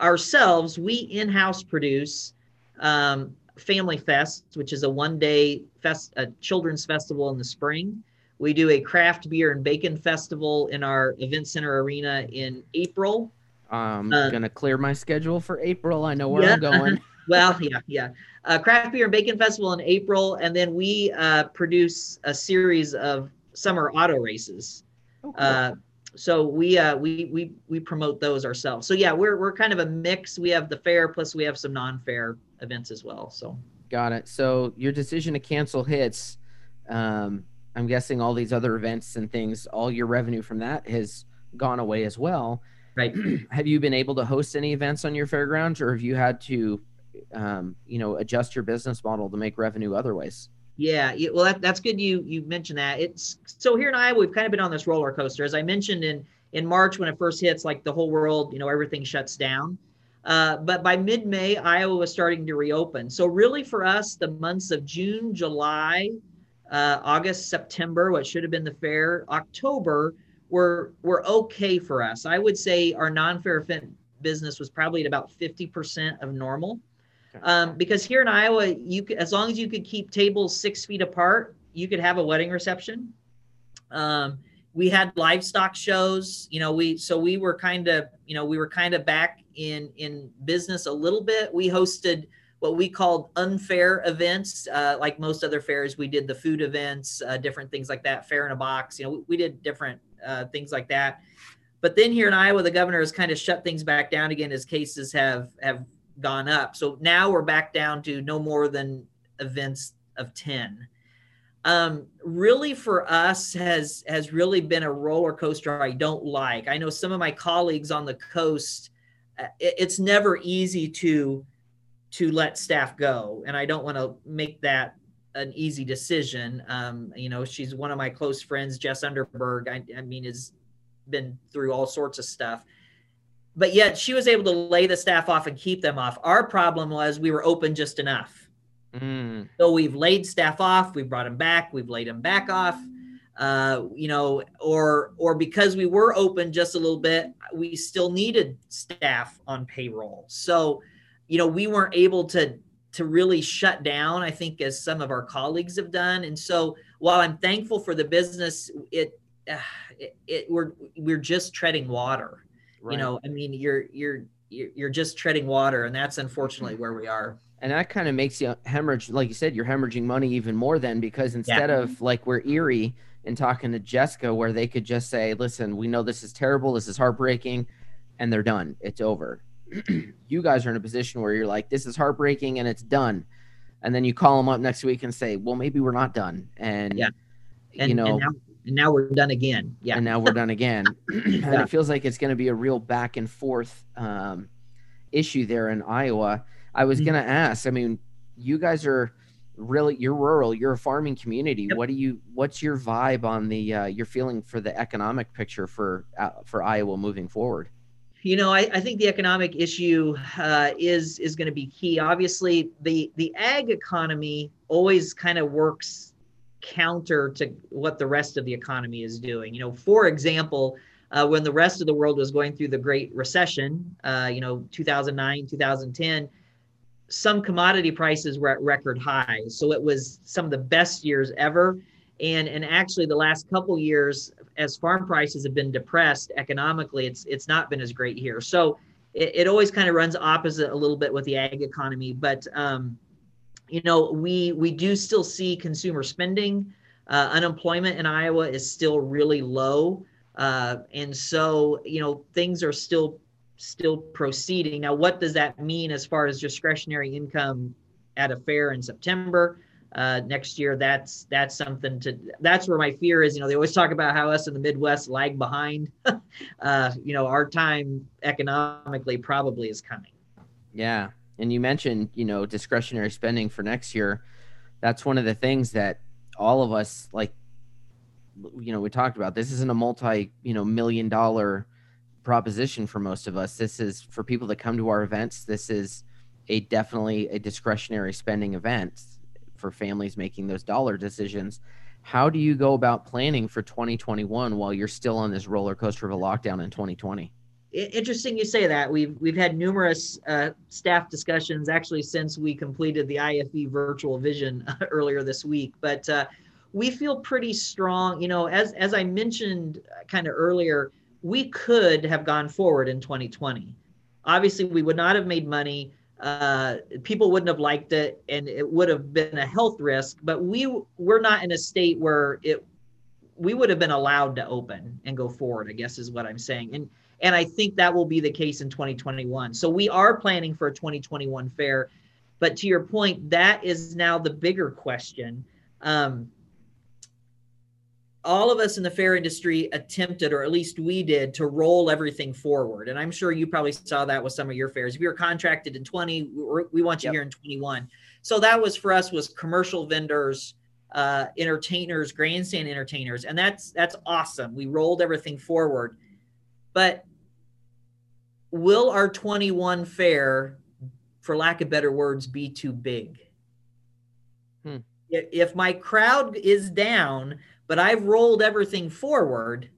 ourselves we in-house produce um, family fest which is a one-day fest a children's festival in the spring we do a craft beer and bacon festival in our event center arena in april I'm Uh, gonna clear my schedule for April. I know where Yeah. I'm going. well, yeah, yeah. Uh, Craft Beer and Bacon Festival in April, and then we uh, produce a series of summer auto races. Oh, cool. Uh, so we uh, we we we promote those ourselves. So yeah, we're we're kind of a mix. We have the fair plus we have some non-fair events as well. So Got it. So your decision to cancel hits. Um, I'm guessing all these other events and things, all your revenue from that has gone away as well. right. have you been able to host any events on your fairgrounds, or have you had to, um, you know, adjust your business model to make revenue other ways? Yeah, well, that, that's good. You you mentioned that. It's so here in Iowa, we've kind of been on this roller coaster. As I mentioned in in March when it first hits, like the whole world, you know, everything shuts down. Uh, but by mid-May, Iowa was starting to reopen. So really, for us, the months of June, July, uh, August, September, what should have been the fair, October, were were okay for us. I would say our non-fair event business was probably at about 50% of normal. Um, because here in Iowa, you could, as long as you could keep tables six feet apart, you could have a wedding reception. Um, we had livestock shows, you know, we so we were kind of, you know, we were kind of back in in business a little bit. We hosted what we called unfair events, uh, like most other fairs. We did the food events, uh, different things like that, fair in a box. You know, we, we did different uh, things like that. But then here in Iowa, the governor has kind of shut things back down again as cases have have gone up. So now we're back down to no more than events of 10. Um, really for us has has really been a roller coaster I don't like. I know some of my colleagues on the coast, uh, it, it's never easy to to let staff go. And I don't want to make that an easy decision. Um, you know, she's one of my close friends, Jess Underberg. I, I mean, has been through all sorts of stuff but yet she was able to lay the staff off and keep them off. Our problem was we were open just enough. Mm. So we've laid staff off, we've brought them back, we've laid them back off. Uh, you know, or or because we were open just a little bit, we still needed staff on payroll. So, you know, we weren't able to to really shut down. I think as some of our colleagues have done. And so, while I'm thankful for the business, it, uh, it, it we're we're just treading water Right. You know, I mean, you're you're you're just treading water, and that's unfortunately where we are. And that kind of makes you hemorrhage, like you said, you're hemorrhaging money even more then because instead yeah. of like we're Erie and talking to Jessica, where they could just say, "Listen, we know this is terrible, this is heartbreaking," and they're done, it's over. You guys are in a position where you're like, "This is heartbreaking," and it's done. And then you call them up next week and say, "Well, maybe we're not done." And yeah, and, you know, and now, and now we're done again. Yeah. And now we're done again. and it feels like it's going to be a real back and forth um, issue there in Iowa. I was mm-hmm. going to ask, I mean, you guys are really you're rural you're a farming community yep. what do you what's your vibe on the uh, your feeling for the economic picture for uh, for iowa moving forward you know I, I think the economic issue uh, is is going to be key obviously the the ag economy always kind of works counter to what the rest of the economy is doing. You know, for example, uh, when the rest of the world was going through the Great Recession, uh, you know, 2009, 2010, some commodity prices were at record highs. So it was some of the best years ever. And, and actually, the last couple years, as farm prices have been depressed economically, it's it's not been as great here. So it, it always kind of runs opposite a little bit with the ag economy. But um, you know, we we do still see consumer spending. Uh, unemployment in Iowa is still really low, uh, and so you know things are still still proceeding. Now, what does that mean as far as discretionary income at a fair in September? Uh, next year, that's that's something to. That's where my fear is. You know, they always talk about how us in the Midwest lag behind. uh, you know, our time economically probably is coming. Yeah, and you mentioned, you know, discretionary spending for next year. That's one of the things that all of us like you know, we talked about. This isn't a multi, you know, million dollar proposition for most of us. This is for people that come to our events. This is a definitely a discretionary spending event for families making those dollar decisions. How do you go about planning for 2021 while you're still on this roller coaster of a lockdown in 2020? interesting you say that. We've we've had numerous uh, staff discussions actually since we completed the IFE virtual vision earlier this week. But uh, we feel pretty strong. You know, as as I mentioned uh, kind of earlier, we could have gone forward in 2020. Obviously, we would not have made money. Uh, people wouldn't have liked it, and it would have been a health risk. But we we're not in a state where it we would have been allowed to open and go forward. I guess is what I'm saying. And and I think that will be the case in 2021. So we are planning for a 2021 fair. But to your point, that is now the bigger question. Um, all of us in the fair industry attempted, or at least we did, to roll everything forward. And I'm sure you probably saw that with some of your fairs. If you're contracted in 20, we want you yep. here in 21. So that was for us was commercial vendors, uh, entertainers, grandstand entertainers, and that's that's awesome. We rolled everything forward But will our 21 fair, for lack of better words, be too big? Hmm. If my crowd is down, but I've rolled everything forward,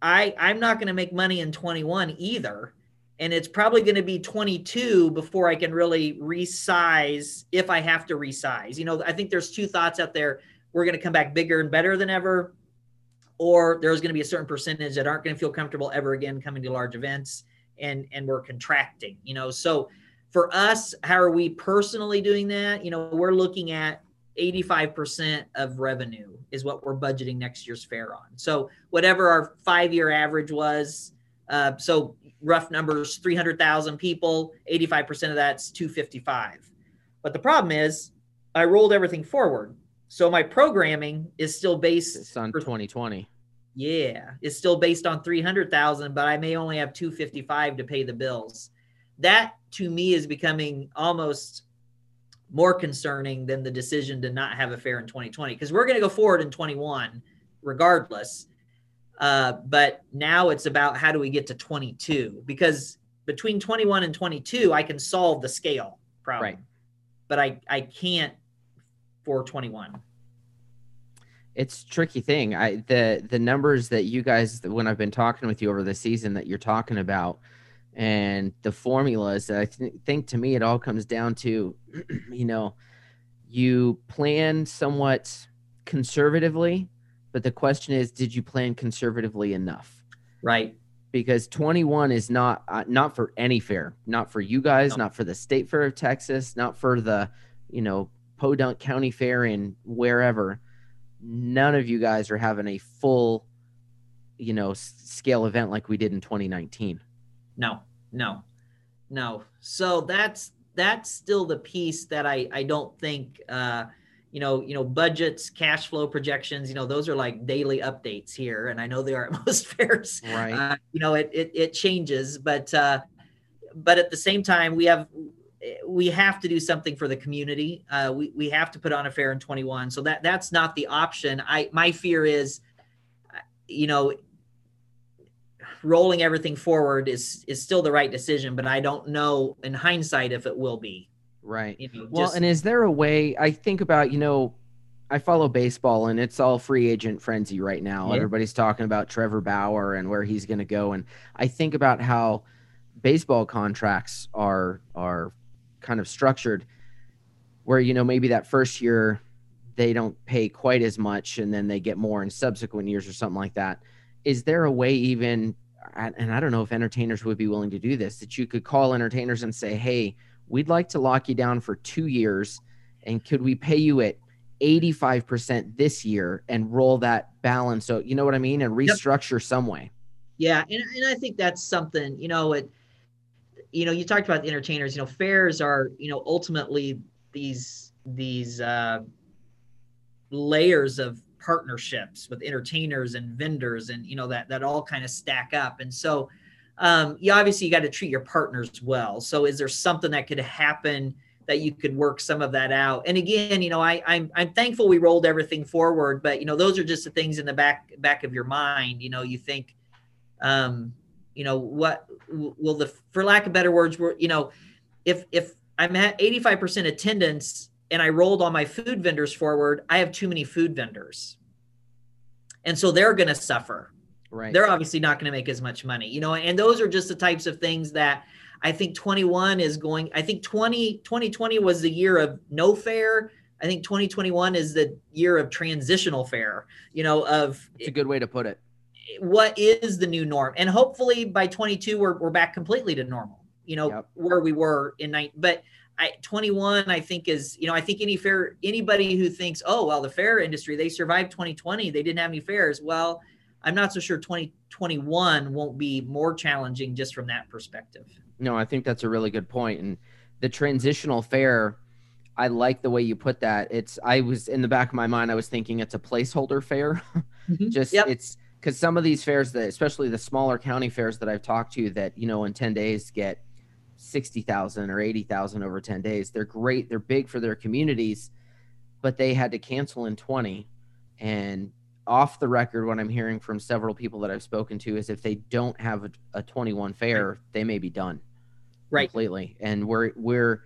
I I'm not going to make money in 21 either. And it's probably going to be 22 before I can really resize if I have to resize. You know, I think there's two thoughts out there. We're going to come back bigger and better than ever, or there's going to be a certain percentage that aren't going to feel comfortable ever again coming to large events and and we're contracting, you know. So for us, how are we personally doing that? You know, we're looking at 85% of revenue is what we're budgeting next year's fair on. So whatever our five year average was, uh, so rough numbers, 300,000 people, 85% of that's 255. But the problem is I rolled everything forward. So my programming is still based it's on 2020. Yeah, it's still based on 300,000, but I may only have 255 to pay the bills. That to me is becoming almost more concerning than the decision to not have a fair in 2020 because we're going to go forward in 21 regardless. Uh, but now it's about how do we get to 22 because between 21 and 22 I can solve the scale problem, Right. but I I can't for 21. It's a tricky thing. I the the numbers that you guys when I've been talking with you over the season that you're talking about and the formulas I th- think to me it all comes down to you know you plan somewhat conservatively but the question is did you plan conservatively enough Right. because 21 is not uh, not for any fair not for you guys No. not for the state fair of texas not for the you know podunk county fair and wherever none of you guys are having a full you know s- scale event like we did in 2019 No, no, no. So that's that's still the piece that I I don't think uh, you know you know budgets, cash flow projections. You know those are like daily updates here, and I know they are at most fairs. right Uh, you know it, it it changes, but uh, but at the same time we have we have to do something for the community. Uh, we we have to put on a fair in 21. So that that's not the option. I my fear is, uh, you know, rolling everything forward is is still the right decision, but I don't know in hindsight if it will be. right You know, Well, just- and is there a way? I think about, you know, I follow baseball and it's all free agent frenzy right now. Yeah. Everybody's talking about Trevor Bauer and where he's going to go. And I think about how baseball contracts are are kind of structured where, you know, maybe that first year they don't pay quite as much and then they get more in subsequent years or something like that. Is there a way even and and I don't know if entertainers would be willing to do this that you could call entertainers and say, "Hey, we'd like to lock you down for two years and could we pay you at 85% this year and roll that balance? So you know what i mean? And Yep. restructure some way. Yeah, and, and I think that's something, you know, it you know, you talked about the entertainers, you know, fairs are, you know, ultimately these these uh layers of partnerships with entertainers and vendors and you know that that all kind of stack up. And so um you obviously you got to treat your partners well. So is there something that could happen that you could work some of that out? And again, you know, I I'm I'm thankful we rolled everything forward, but you know, those are just the things in the back back of your mind, you know, you think um you know what will the for lack of better words you know if if i'm at 85% attendance and i rolled all my food vendors forward i have too many food vendors. And so they're going to suffer. Right. They're obviously not going to make as much money you know and those are just the types of things that i think 21 is going i think 20 2020 was the year of no fair. I think 2021 is the year of transitional fair you know of it's a good way to put it. what is the new norm? And hopefully by 22 we're, we're back completely to normal you know Yep. where we were in night but I, 21 i think is you know i think any fair anybody who thinks oh well the fair industry they survived 2020 they didn't have any fairs well i'm not so sure 2021 won't be more challenging just from that perspective. No i think that's a really good point and the transitional fair i like the way you put that. It's i was in the back of my mind i was thinking it's a placeholder fair. Mm-hmm. Just Yep. it's because some of these fairs that especially the smaller county fairs that i've talked to that you know in 10 days get 60000 or 80000 over 10 days they're great they're big for their communities but they had to cancel in 20 and off the record, what I'm hearing from several people that I've spoken to is if they don't have a, a 21 fair, right. they may be done right completely. And we're we're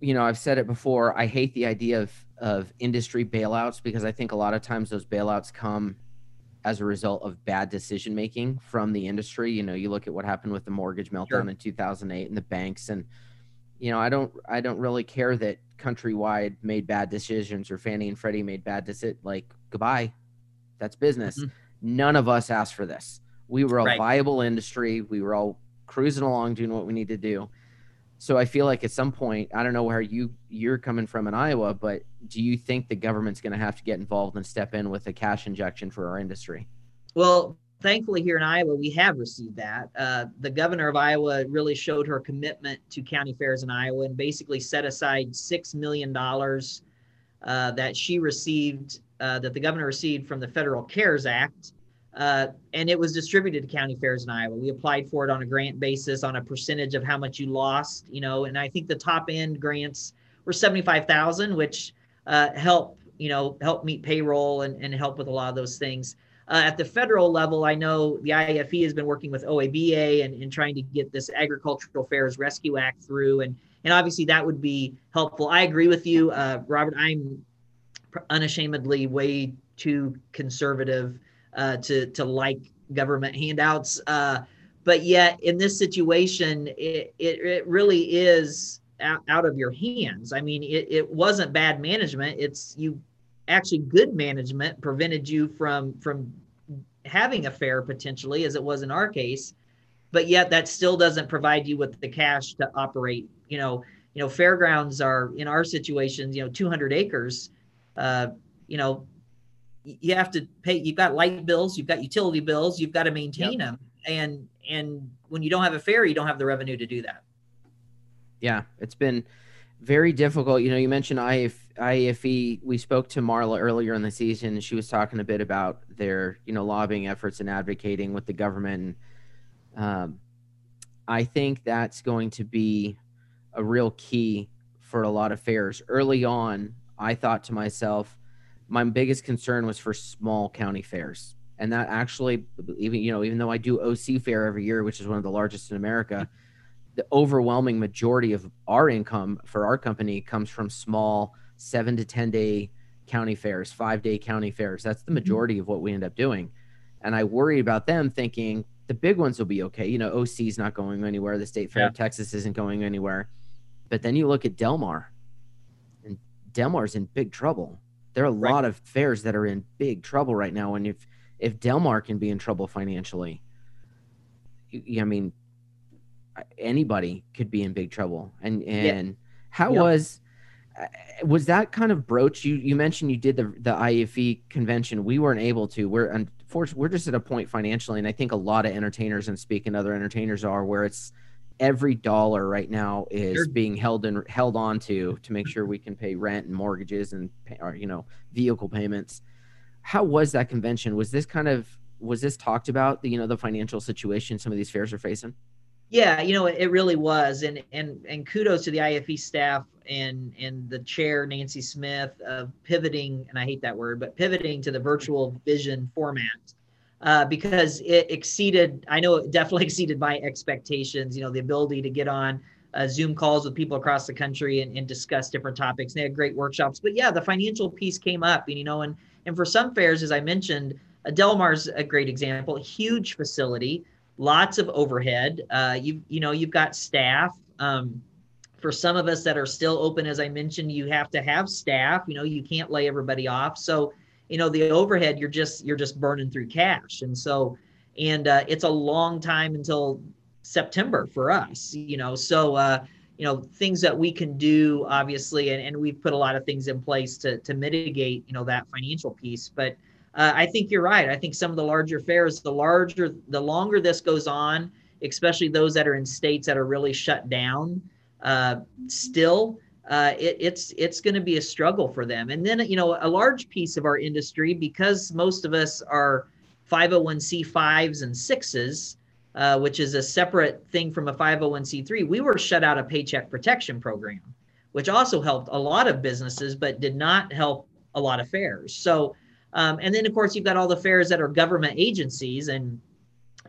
you know I've said it before. I hate the idea of of industry bailouts because I think a lot of times those bailouts come as a result of bad decision making from the industry. You know, you look at what happened with the mortgage meltdown sure. in 2008 and the banks and you know, I don't I don't really care that Countrywide made bad decisions or Fannie and Freddie made bad decisions. Like goodbye, that's business. Mm-hmm. None of us asked for this. We were a right. viable industry. We were all cruising along doing what we need to do. So I feel like at some point, I don't know where you you're coming from in Iowa, but do you think the government's going to have to get involved and step in with a cash injection for our industry? Well, thankfully here in Iowa, we have received that. Uh, the governor of Iowa really showed her commitment to county fairs in Iowa and basically set aside $6 million uh, that she received, uh, that the governor received from the Federal CARES Act. Uh, and it was distributed to county fairs in Iowa. We applied for it on a grant basis on a percentage of how much you lost, you know, and I think the top end grants were 75,000, which uh, help, you know, help meet payroll and, and help with a lot of those things. Uh, at the federal level, I know the IAFE has been working with OABA and, and trying to get this Agricultural Fairs Rescue Act through, and and obviously that would be helpful. I agree with you, uh, Robert. I'm unashamedly way too conservative uh, to to like government handouts, uh, but yet in this situation, it it, it really is out, out of your hands. I mean, it, it wasn't bad management. It's you actually good management prevented you from from having a fair potentially as it was in our case but yet that still doesn't provide you with the cash to operate you know you know fairgrounds are in our situations you know 200 acres uh you know you have to pay you've got light bills you've got utility bills you've got to maintain yep. them and and when you don't have a fair you don't have the revenue to do that yeah it's been very difficult. You know, you mentioned IF, IAFE. We spoke to Marla earlier in the season, and she was talking a bit about their, you know, lobbying efforts and advocating with the government. Um, I think that's going to be a real key for a lot of fairs. Early on, I thought to myself, my biggest concern was for small county fairs. And that actually, even you know, even though I do OC Fair every year, which is one of the largest in America, the overwhelming majority of our income for our company comes from small seven to 10 day county fairs, five day county fairs. That's the mm-hmm. majority of what we end up doing. And I worry about them thinking the big ones will be okay. You know, OC is not going anywhere. The state fair yeah. of Texas isn't going anywhere. But then you look at Del Mar and Del Mar's in big trouble. There are a right. lot of fairs that are in big trouble right now. And if if Del Mar can be in trouble financially, I mean, anybody could be in big trouble. And and yeah. how yep. was uh, was that kind of broach? You you mentioned you did the the IAFE convention. We weren't able to. We're unfortunately we're just at a point financially, and I think a lot of entertainers and speaking other entertainers are where it's every dollar right now is sure. being held and held on to to make sure we can pay rent and mortgages and pay, or, you know vehicle payments. How was that convention? Was this kind of was this talked about the you know the financial situation some of these fairs are facing? Yeah, you know, it really was, and and and kudos to the ife staff and and the chair Nancy Smith of pivoting, and I hate that word, but pivoting to the virtual vision format uh, because it exceeded. I know it definitely exceeded my expectations. You know, the ability to get on uh, Zoom calls with people across the country and, and discuss different topics. And They had great workshops, but yeah, the financial piece came up, and you know, and and for some fairs, as I mentioned, uh, Del Mar's a great example, huge facility lots of overhead. Uh, you you know you've got staff. Um, for some of us that are still open, as I mentioned, you have to have staff. You know you can't lay everybody off. So you know the overhead you're just you're just burning through cash, and so and uh, it's a long time until September for us. You know so. Uh, you know things that we can do obviously and, and we've put a lot of things in place to to mitigate you know that financial piece but uh, I think you're right. I think some of the larger fairs, the larger, the longer this goes on, especially those that are in states that are really shut down, uh, still, uh, it, it's it's going to be a struggle for them. And then you know a large piece of our industry, because most of us are 501c5s and sixes, uh, which is a separate thing from a 501c3. We were shut out of Paycheck Protection Program, which also helped a lot of businesses, but did not help a lot of fairs. So Um, and then of course you've got all the fairs that are government agencies, and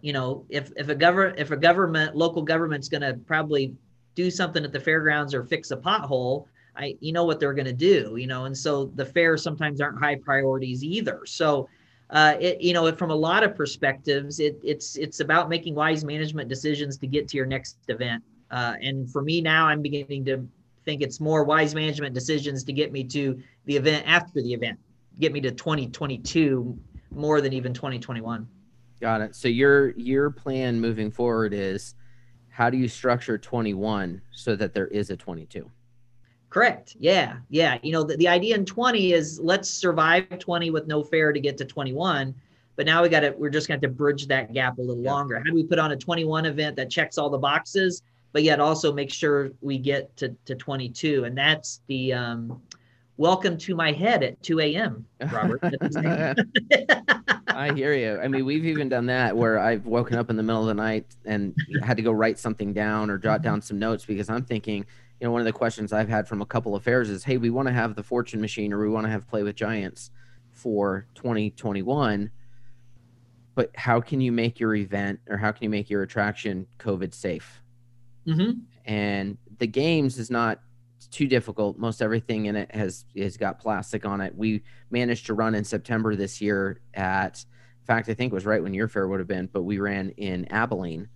you know if if a government if a government local government's going to probably do something at the fairgrounds or fix a pothole, I you know what they're going to do, you know, and so the fairs sometimes aren't high priorities either. So uh, it, you know, from a lot of perspectives, it, it's it's about making wise management decisions to get to your next event. Uh, and for me now, I'm beginning to think it's more wise management decisions to get me to the event after the event, get me to 2022 more than even 2021. Got it. So your your plan moving forward is how do you structure 21 so that there is a 22? Correct. Yeah. Yeah. You know, the, the idea in 20 is let's survive 20 with no fair to get to 21. But now we got to, we're just going to to bridge that gap a little yeah. longer. How do we put on a 21 event that checks all the boxes, but yet also make sure we get to, to 22? And that's the, um, welcome to my head at 2 a.m. Robert. I hear you. I mean, we've even done that where I've woken up in the middle of the night and had to go write something down or jot down some notes because I'm thinking, you know, one of the questions I've had from a couple of fairs is, hey, we want to have the Fortune Machine or we want to have Play with Giants for 2021, but how can you make your event or how can you make your attraction COVID safe? Mm-hmm. And the games is not too difficult. Most everything in it has has got plastic on it. We managed to run in September this year at, in fact, I think it was right when your fair would have been, but we ran in Abilene.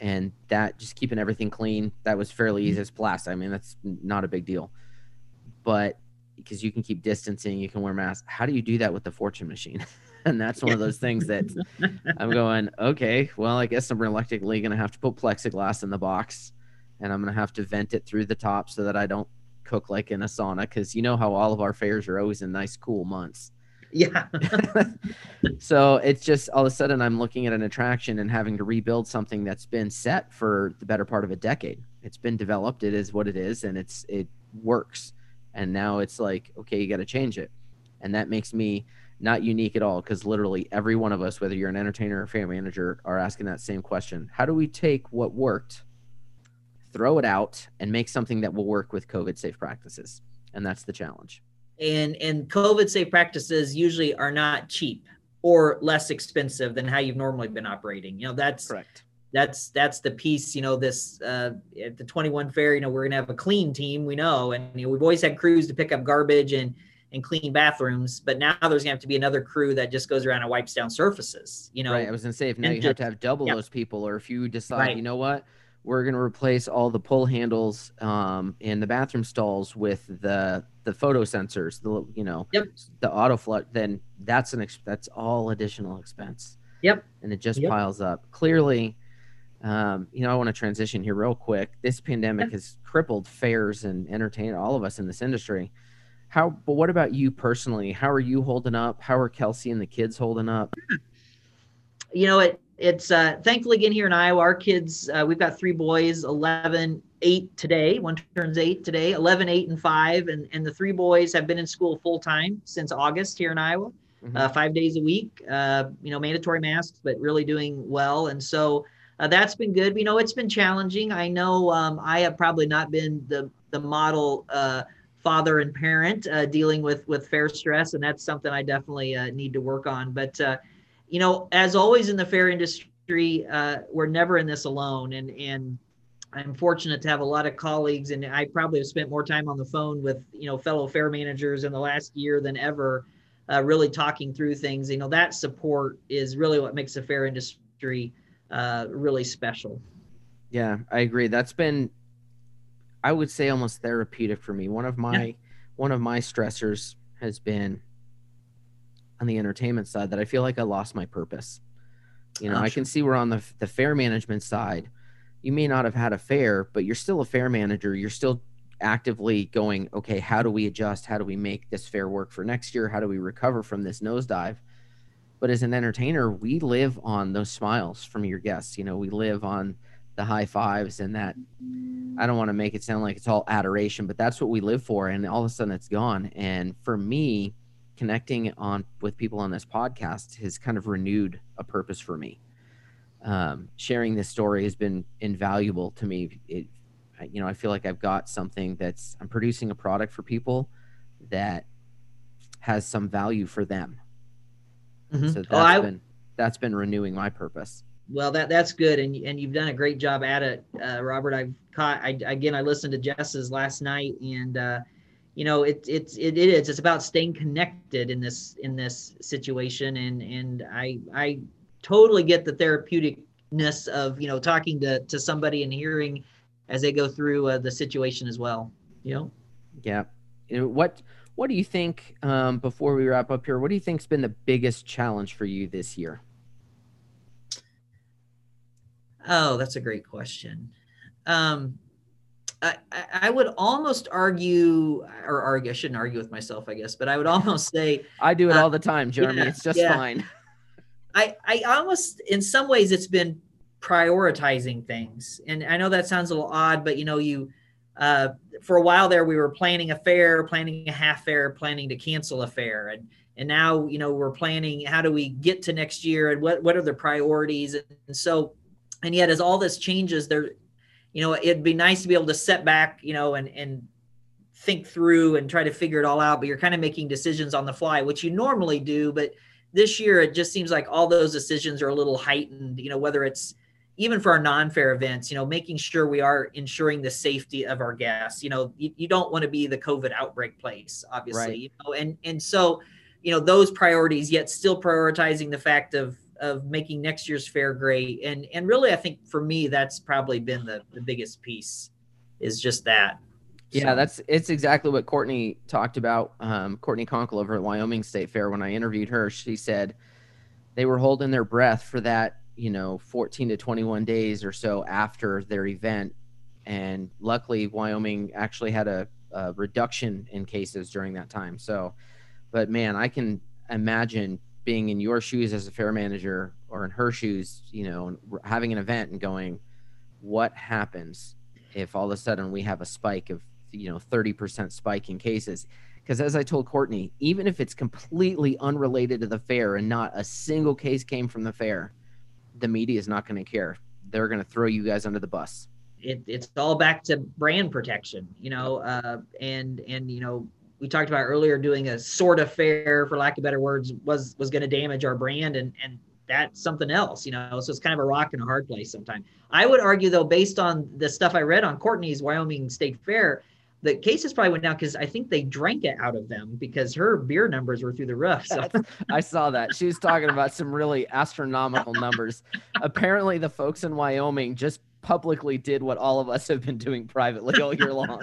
And that just keeping everything clean that was fairly easy. Mm-hmm. As plastic i mean that's not a big deal. But because you can keep distancing you can wear masks. How do you do that with the fortune machine? And that's one of those things that i'm going okay well i guess i'm reluctantly going to have to put plexiglass in the box and i'm going to have to vent it through the top so that i don't cook like in a sauna because you know how all of our fairs are always in nice cool months yeah. so it's just all of a sudden I'm looking at an attraction and having to rebuild something that's been set for the better part of a decade. It's been developed, it is what it is, and it's it works. And now it's like, okay, you got to change it. And that makes me not unique at all because literally every one of us, whether you're an entertainer or fair manager, are asking that same question. How do we take what worked, throw it out, and make something that will work with COVID safe practices? And that's the challenge and and covid safe practices usually are not cheap or less expensive than how you've normally been operating you know that's correct that's that's the piece you know this uh, at the 21 fair you know we're gonna have a clean team we know and you know, we've always had crews to pick up garbage and and clean bathrooms but now there's gonna have to be another crew that just goes around and wipes down surfaces you know right i was gonna say if now you just, have to have double yeah. those people or if you decide right. you know what we're going to replace all the pull handles um, in the bathroom stalls with the the photo sensors the you know yep. the auto flood then that's an ex- that's all additional expense. Yep. And it just yep. piles up. Clearly um, you know i want to transition here real quick. This pandemic yep. has crippled fairs and entertainment all of us in this industry. How but what about you personally? How are you holding up? How are kelsey and the kids holding up? You know it it's uh, thankfully again here in Iowa, our kids, uh, we've got three boys, 11, 8 today. One turns eight today, 11, 8, and 5. And, and the three boys have been in school full time since August here in Iowa, mm-hmm. uh, five days a week, uh, you know, mandatory masks, but really doing well. And so uh, that's been good. You know, it's been challenging. I know um, I have probably not been the, the model uh, father and parent dealing with, with fair stress. And that's something I definitely need to work on. But, you know, as always in the fair industry, uh, we're never in this alone. And and I'm fortunate to have a lot of colleagues, and I probably have spent more time on the phone with you know fellow fair managers in the last year than ever, uh, really talking through things. You know, that support is really what makes the fair industry uh, really special. Yeah, I agree. That's been, I would say, almost therapeutic for me. One of my yeah. one of my stressors has been on the entertainment side that I feel like I lost my purpose. You know, I can see we're on the the fair management side. You may not have had a fair, but you're still a fair manager. You're still actively going, okay, how do we adjust? How do we make this fair work for next year? How do we recover from this nosedive? But as an entertainer, we live on those smiles from your guests. You know, we live on the high fives and that I don't want to make it sound like it's all adoration, but that's what we live for. And all of a sudden it's gone. And for me, connecting on with people on this podcast has kind of renewed a purpose for me. Um, sharing this story has been invaluable to me. It, you know, I feel like I've got something that's I'm producing a product for people that has some value for them, Mhm. So that's Oh, I- been that's been renewing my purpose. Well, that that's good, and and you've done a great job at it, uh, Robert. I've caught. I again, I listened to Jess's last night, and uh, you know, it it's it, it is. It's about staying connected in this in this situation, and and I I totally get the therapeuticness of you know talking to to somebody and hearing as they go through uh, the situation as well. You know. Yeah. What what do you think um, before we wrap up here? What do you think's been the biggest challenge for you this year? Oh, that's a great question. Um, I, I- would almost argue, or argue, I shouldn't argue with myself, I guess, but I would almost say, I do it Uh, all the time, Jeremy. yeah, it's just yeah. fine. I, I almost, in some ways, it's been prioritizing things. And I know that sounds a little odd, but you know, you, uh, for a while there, we were planning a fair, planning a half fair, planning to cancel a fair. And, and now, you know, we're planning, how do we get to next year and what, what are the priorities? And so, and yet as all this changes there, you know, it'd be nice to be able to set back, you know, and, and think through and try to figure it all out, but you're kind of making decisions on the fly, which you normally do. But this year, it just seems like all those decisions are a little heightened, you know, whether it's even for our non-fair events, you know, making sure we are ensuring the safety of our guests. You know, you, you don't want to be the COVID outbreak place, obviously, Right. you know, and, and so, you know, those priorities, yet still prioritizing the fact of, of making next year's fair great. And, and really, I think for me, that's probably been the, the biggest piece is just that. Yeah, So- that's it's exactly what Courtney talked about. Um, Courtney Conkle over at Wyoming State Fair. When I interviewed her, she said they were holding their breath for that, you know, 14 to 21 days or so after their event. And luckily, Wyoming actually had a, a reduction in cases during that time. So, but man, I can imagine being in your shoes as a fair manager or in her shoes, you know, having an event and going, what happens if all of a sudden we have a spike of you know 30% spike in cases? Because as i told courtney even if it's completely unrelated to the fair and not a single case came from the fair the media is not going to care. They're going to throw you guys under the bus. It, it's all back to brand protection, you know, uh, and and you know we talked about earlier doing a sort of fair, for lack of better words, was was going to damage our brand, and and that's something else, you know. So it's kind of a rock and a hard place sometimes. I would argue though, based on the stuff I read on Courtney's Wyoming State Fair, the cases probably went down because I think they drank it out of them because her beer numbers were through the roof. So i saw that she was talking about some really astronomical numbers apparently the folks in wyoming just publicly did what all of us have been doing privately all year long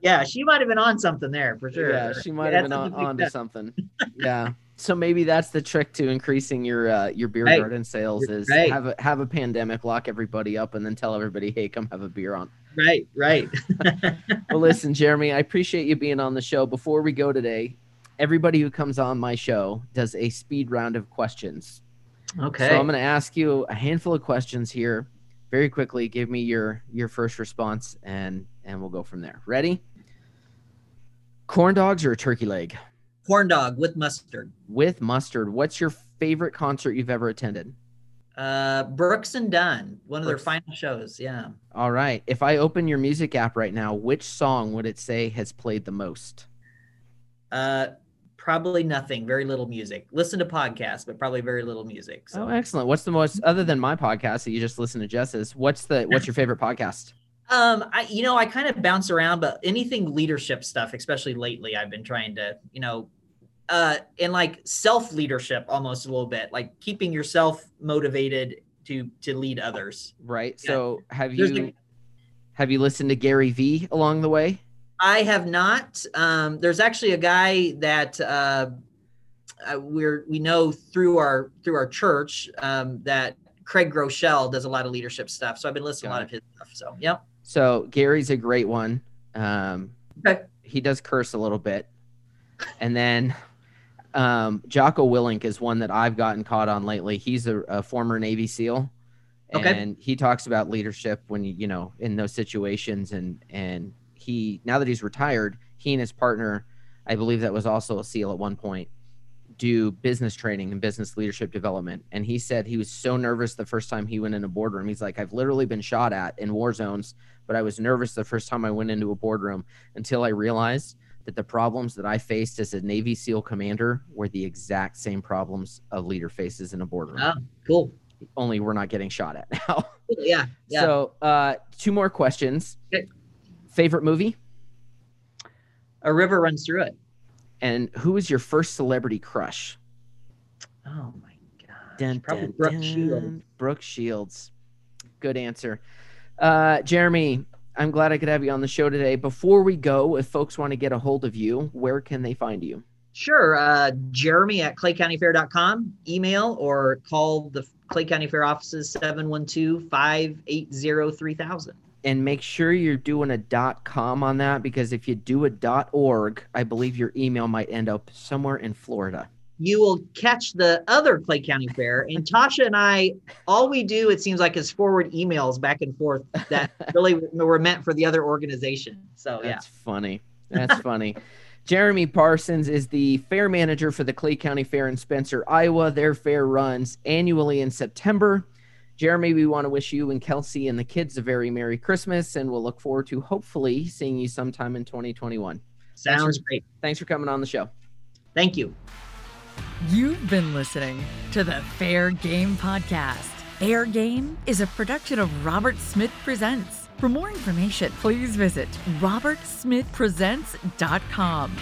yeah, she might have been on something there for sure. Yeah, she might Yeah, have been on, something onto like that. something. Yeah. So maybe that's the trick to increasing your uh, your beer Right. garden sales You're is right. have a have a pandemic, lock everybody up, and then tell everybody, hey, come have a beer on. Right, right. Well, listen, Jeremy, I appreciate you being on the show. Before we go today, everybody who comes on my show does a speed round of questions. Okay. So I'm going to ask you a handful of questions here, very quickly. Give me your your first response, and and we'll go from there. Ready? Corn dogs or a turkey leg? Corn dog with mustard. with mustard. What's your favorite concert you've ever attended? Uh, Brooks and Dunn, one of their final shows. Yeah. All right. If I open your music app right now, which song would it say has played the most? Uh, probably nothing. Very little music. Listen to podcasts, but probably very little music. So, Oh, excellent. What's the most other than my podcast that you just listen to Jess's? What's the what's your favorite podcast? Um, I you know I kind of bounce around, but anything leadership stuff, especially lately, I've been trying to you know, uh, and like self leadership almost a little bit, like keeping yourself motivated to to lead others. Right. Yeah. So have There's you the- have you listened to Gary V along the way? I have not. Um, there's actually a guy that uh, uh, we're we know through our through our church um, that Craig Groeschel does a lot of leadership stuff. So I've been listening to a lot of his stuff. So yeah. So Gary's a great one. Um, Okay. he does curse a little bit, and then um, Jocko Willink is one that I've gotten caught on lately. He's a, a former Navy SEAL, Okay. and he talks about leadership when you you know in those situations, and and he now that he's retired, he and his partner, I believe that was also a SEAL at one point, do business training and business leadership development. And he said he was so nervous the first time he went in a boardroom. He's like, I've literally been shot at in war zones, but I was nervous the first time I went into a boardroom until I realized that the problems that I faced as a Navy SEAL commander were the exact same problems a leader faces in a boardroom. Oh, cool. Only we're not getting shot at now. Yeah. Yeah. So, uh, two more questions. Okay. Favorite movie? a river runs through it. And who was your first celebrity crush? Oh my god. Probably dun, Brooke dun. Shields. Brooke Shields. Good answer. Uh, Jeremy, I'm glad I could have you on the show today. Before we go, if folks want to get a hold of you, where can they find you? Sure. Uh, Jeremy at claycountyfair.com, email or call the Clay County Fair offices 712 580 3000. And make sure you're doing a dot com on that because if you do a dot org, I believe your email might end up somewhere in Florida. You will catch the other Clay County Fair. And Tasha and I, all we do, it seems like, is forward emails back and forth that really were meant for the other organization. So, yeah. That's funny. That's funny. Jeremy Parsons is the fair manager for the Clay County Fair in Spencer, Iowa. Their fair runs annually in September. Jeremy, we want to wish you and Kelsey and the kids a very Merry Christmas, and we'll look forward to hopefully seeing you sometime in 2021. Sounds great. Thanks for coming on the show. Thank you. You've been listening to the Fair Game Podcast. Fair Game is a production of Robert Smith Presents. For more information, please visit robertsmithpresents.com.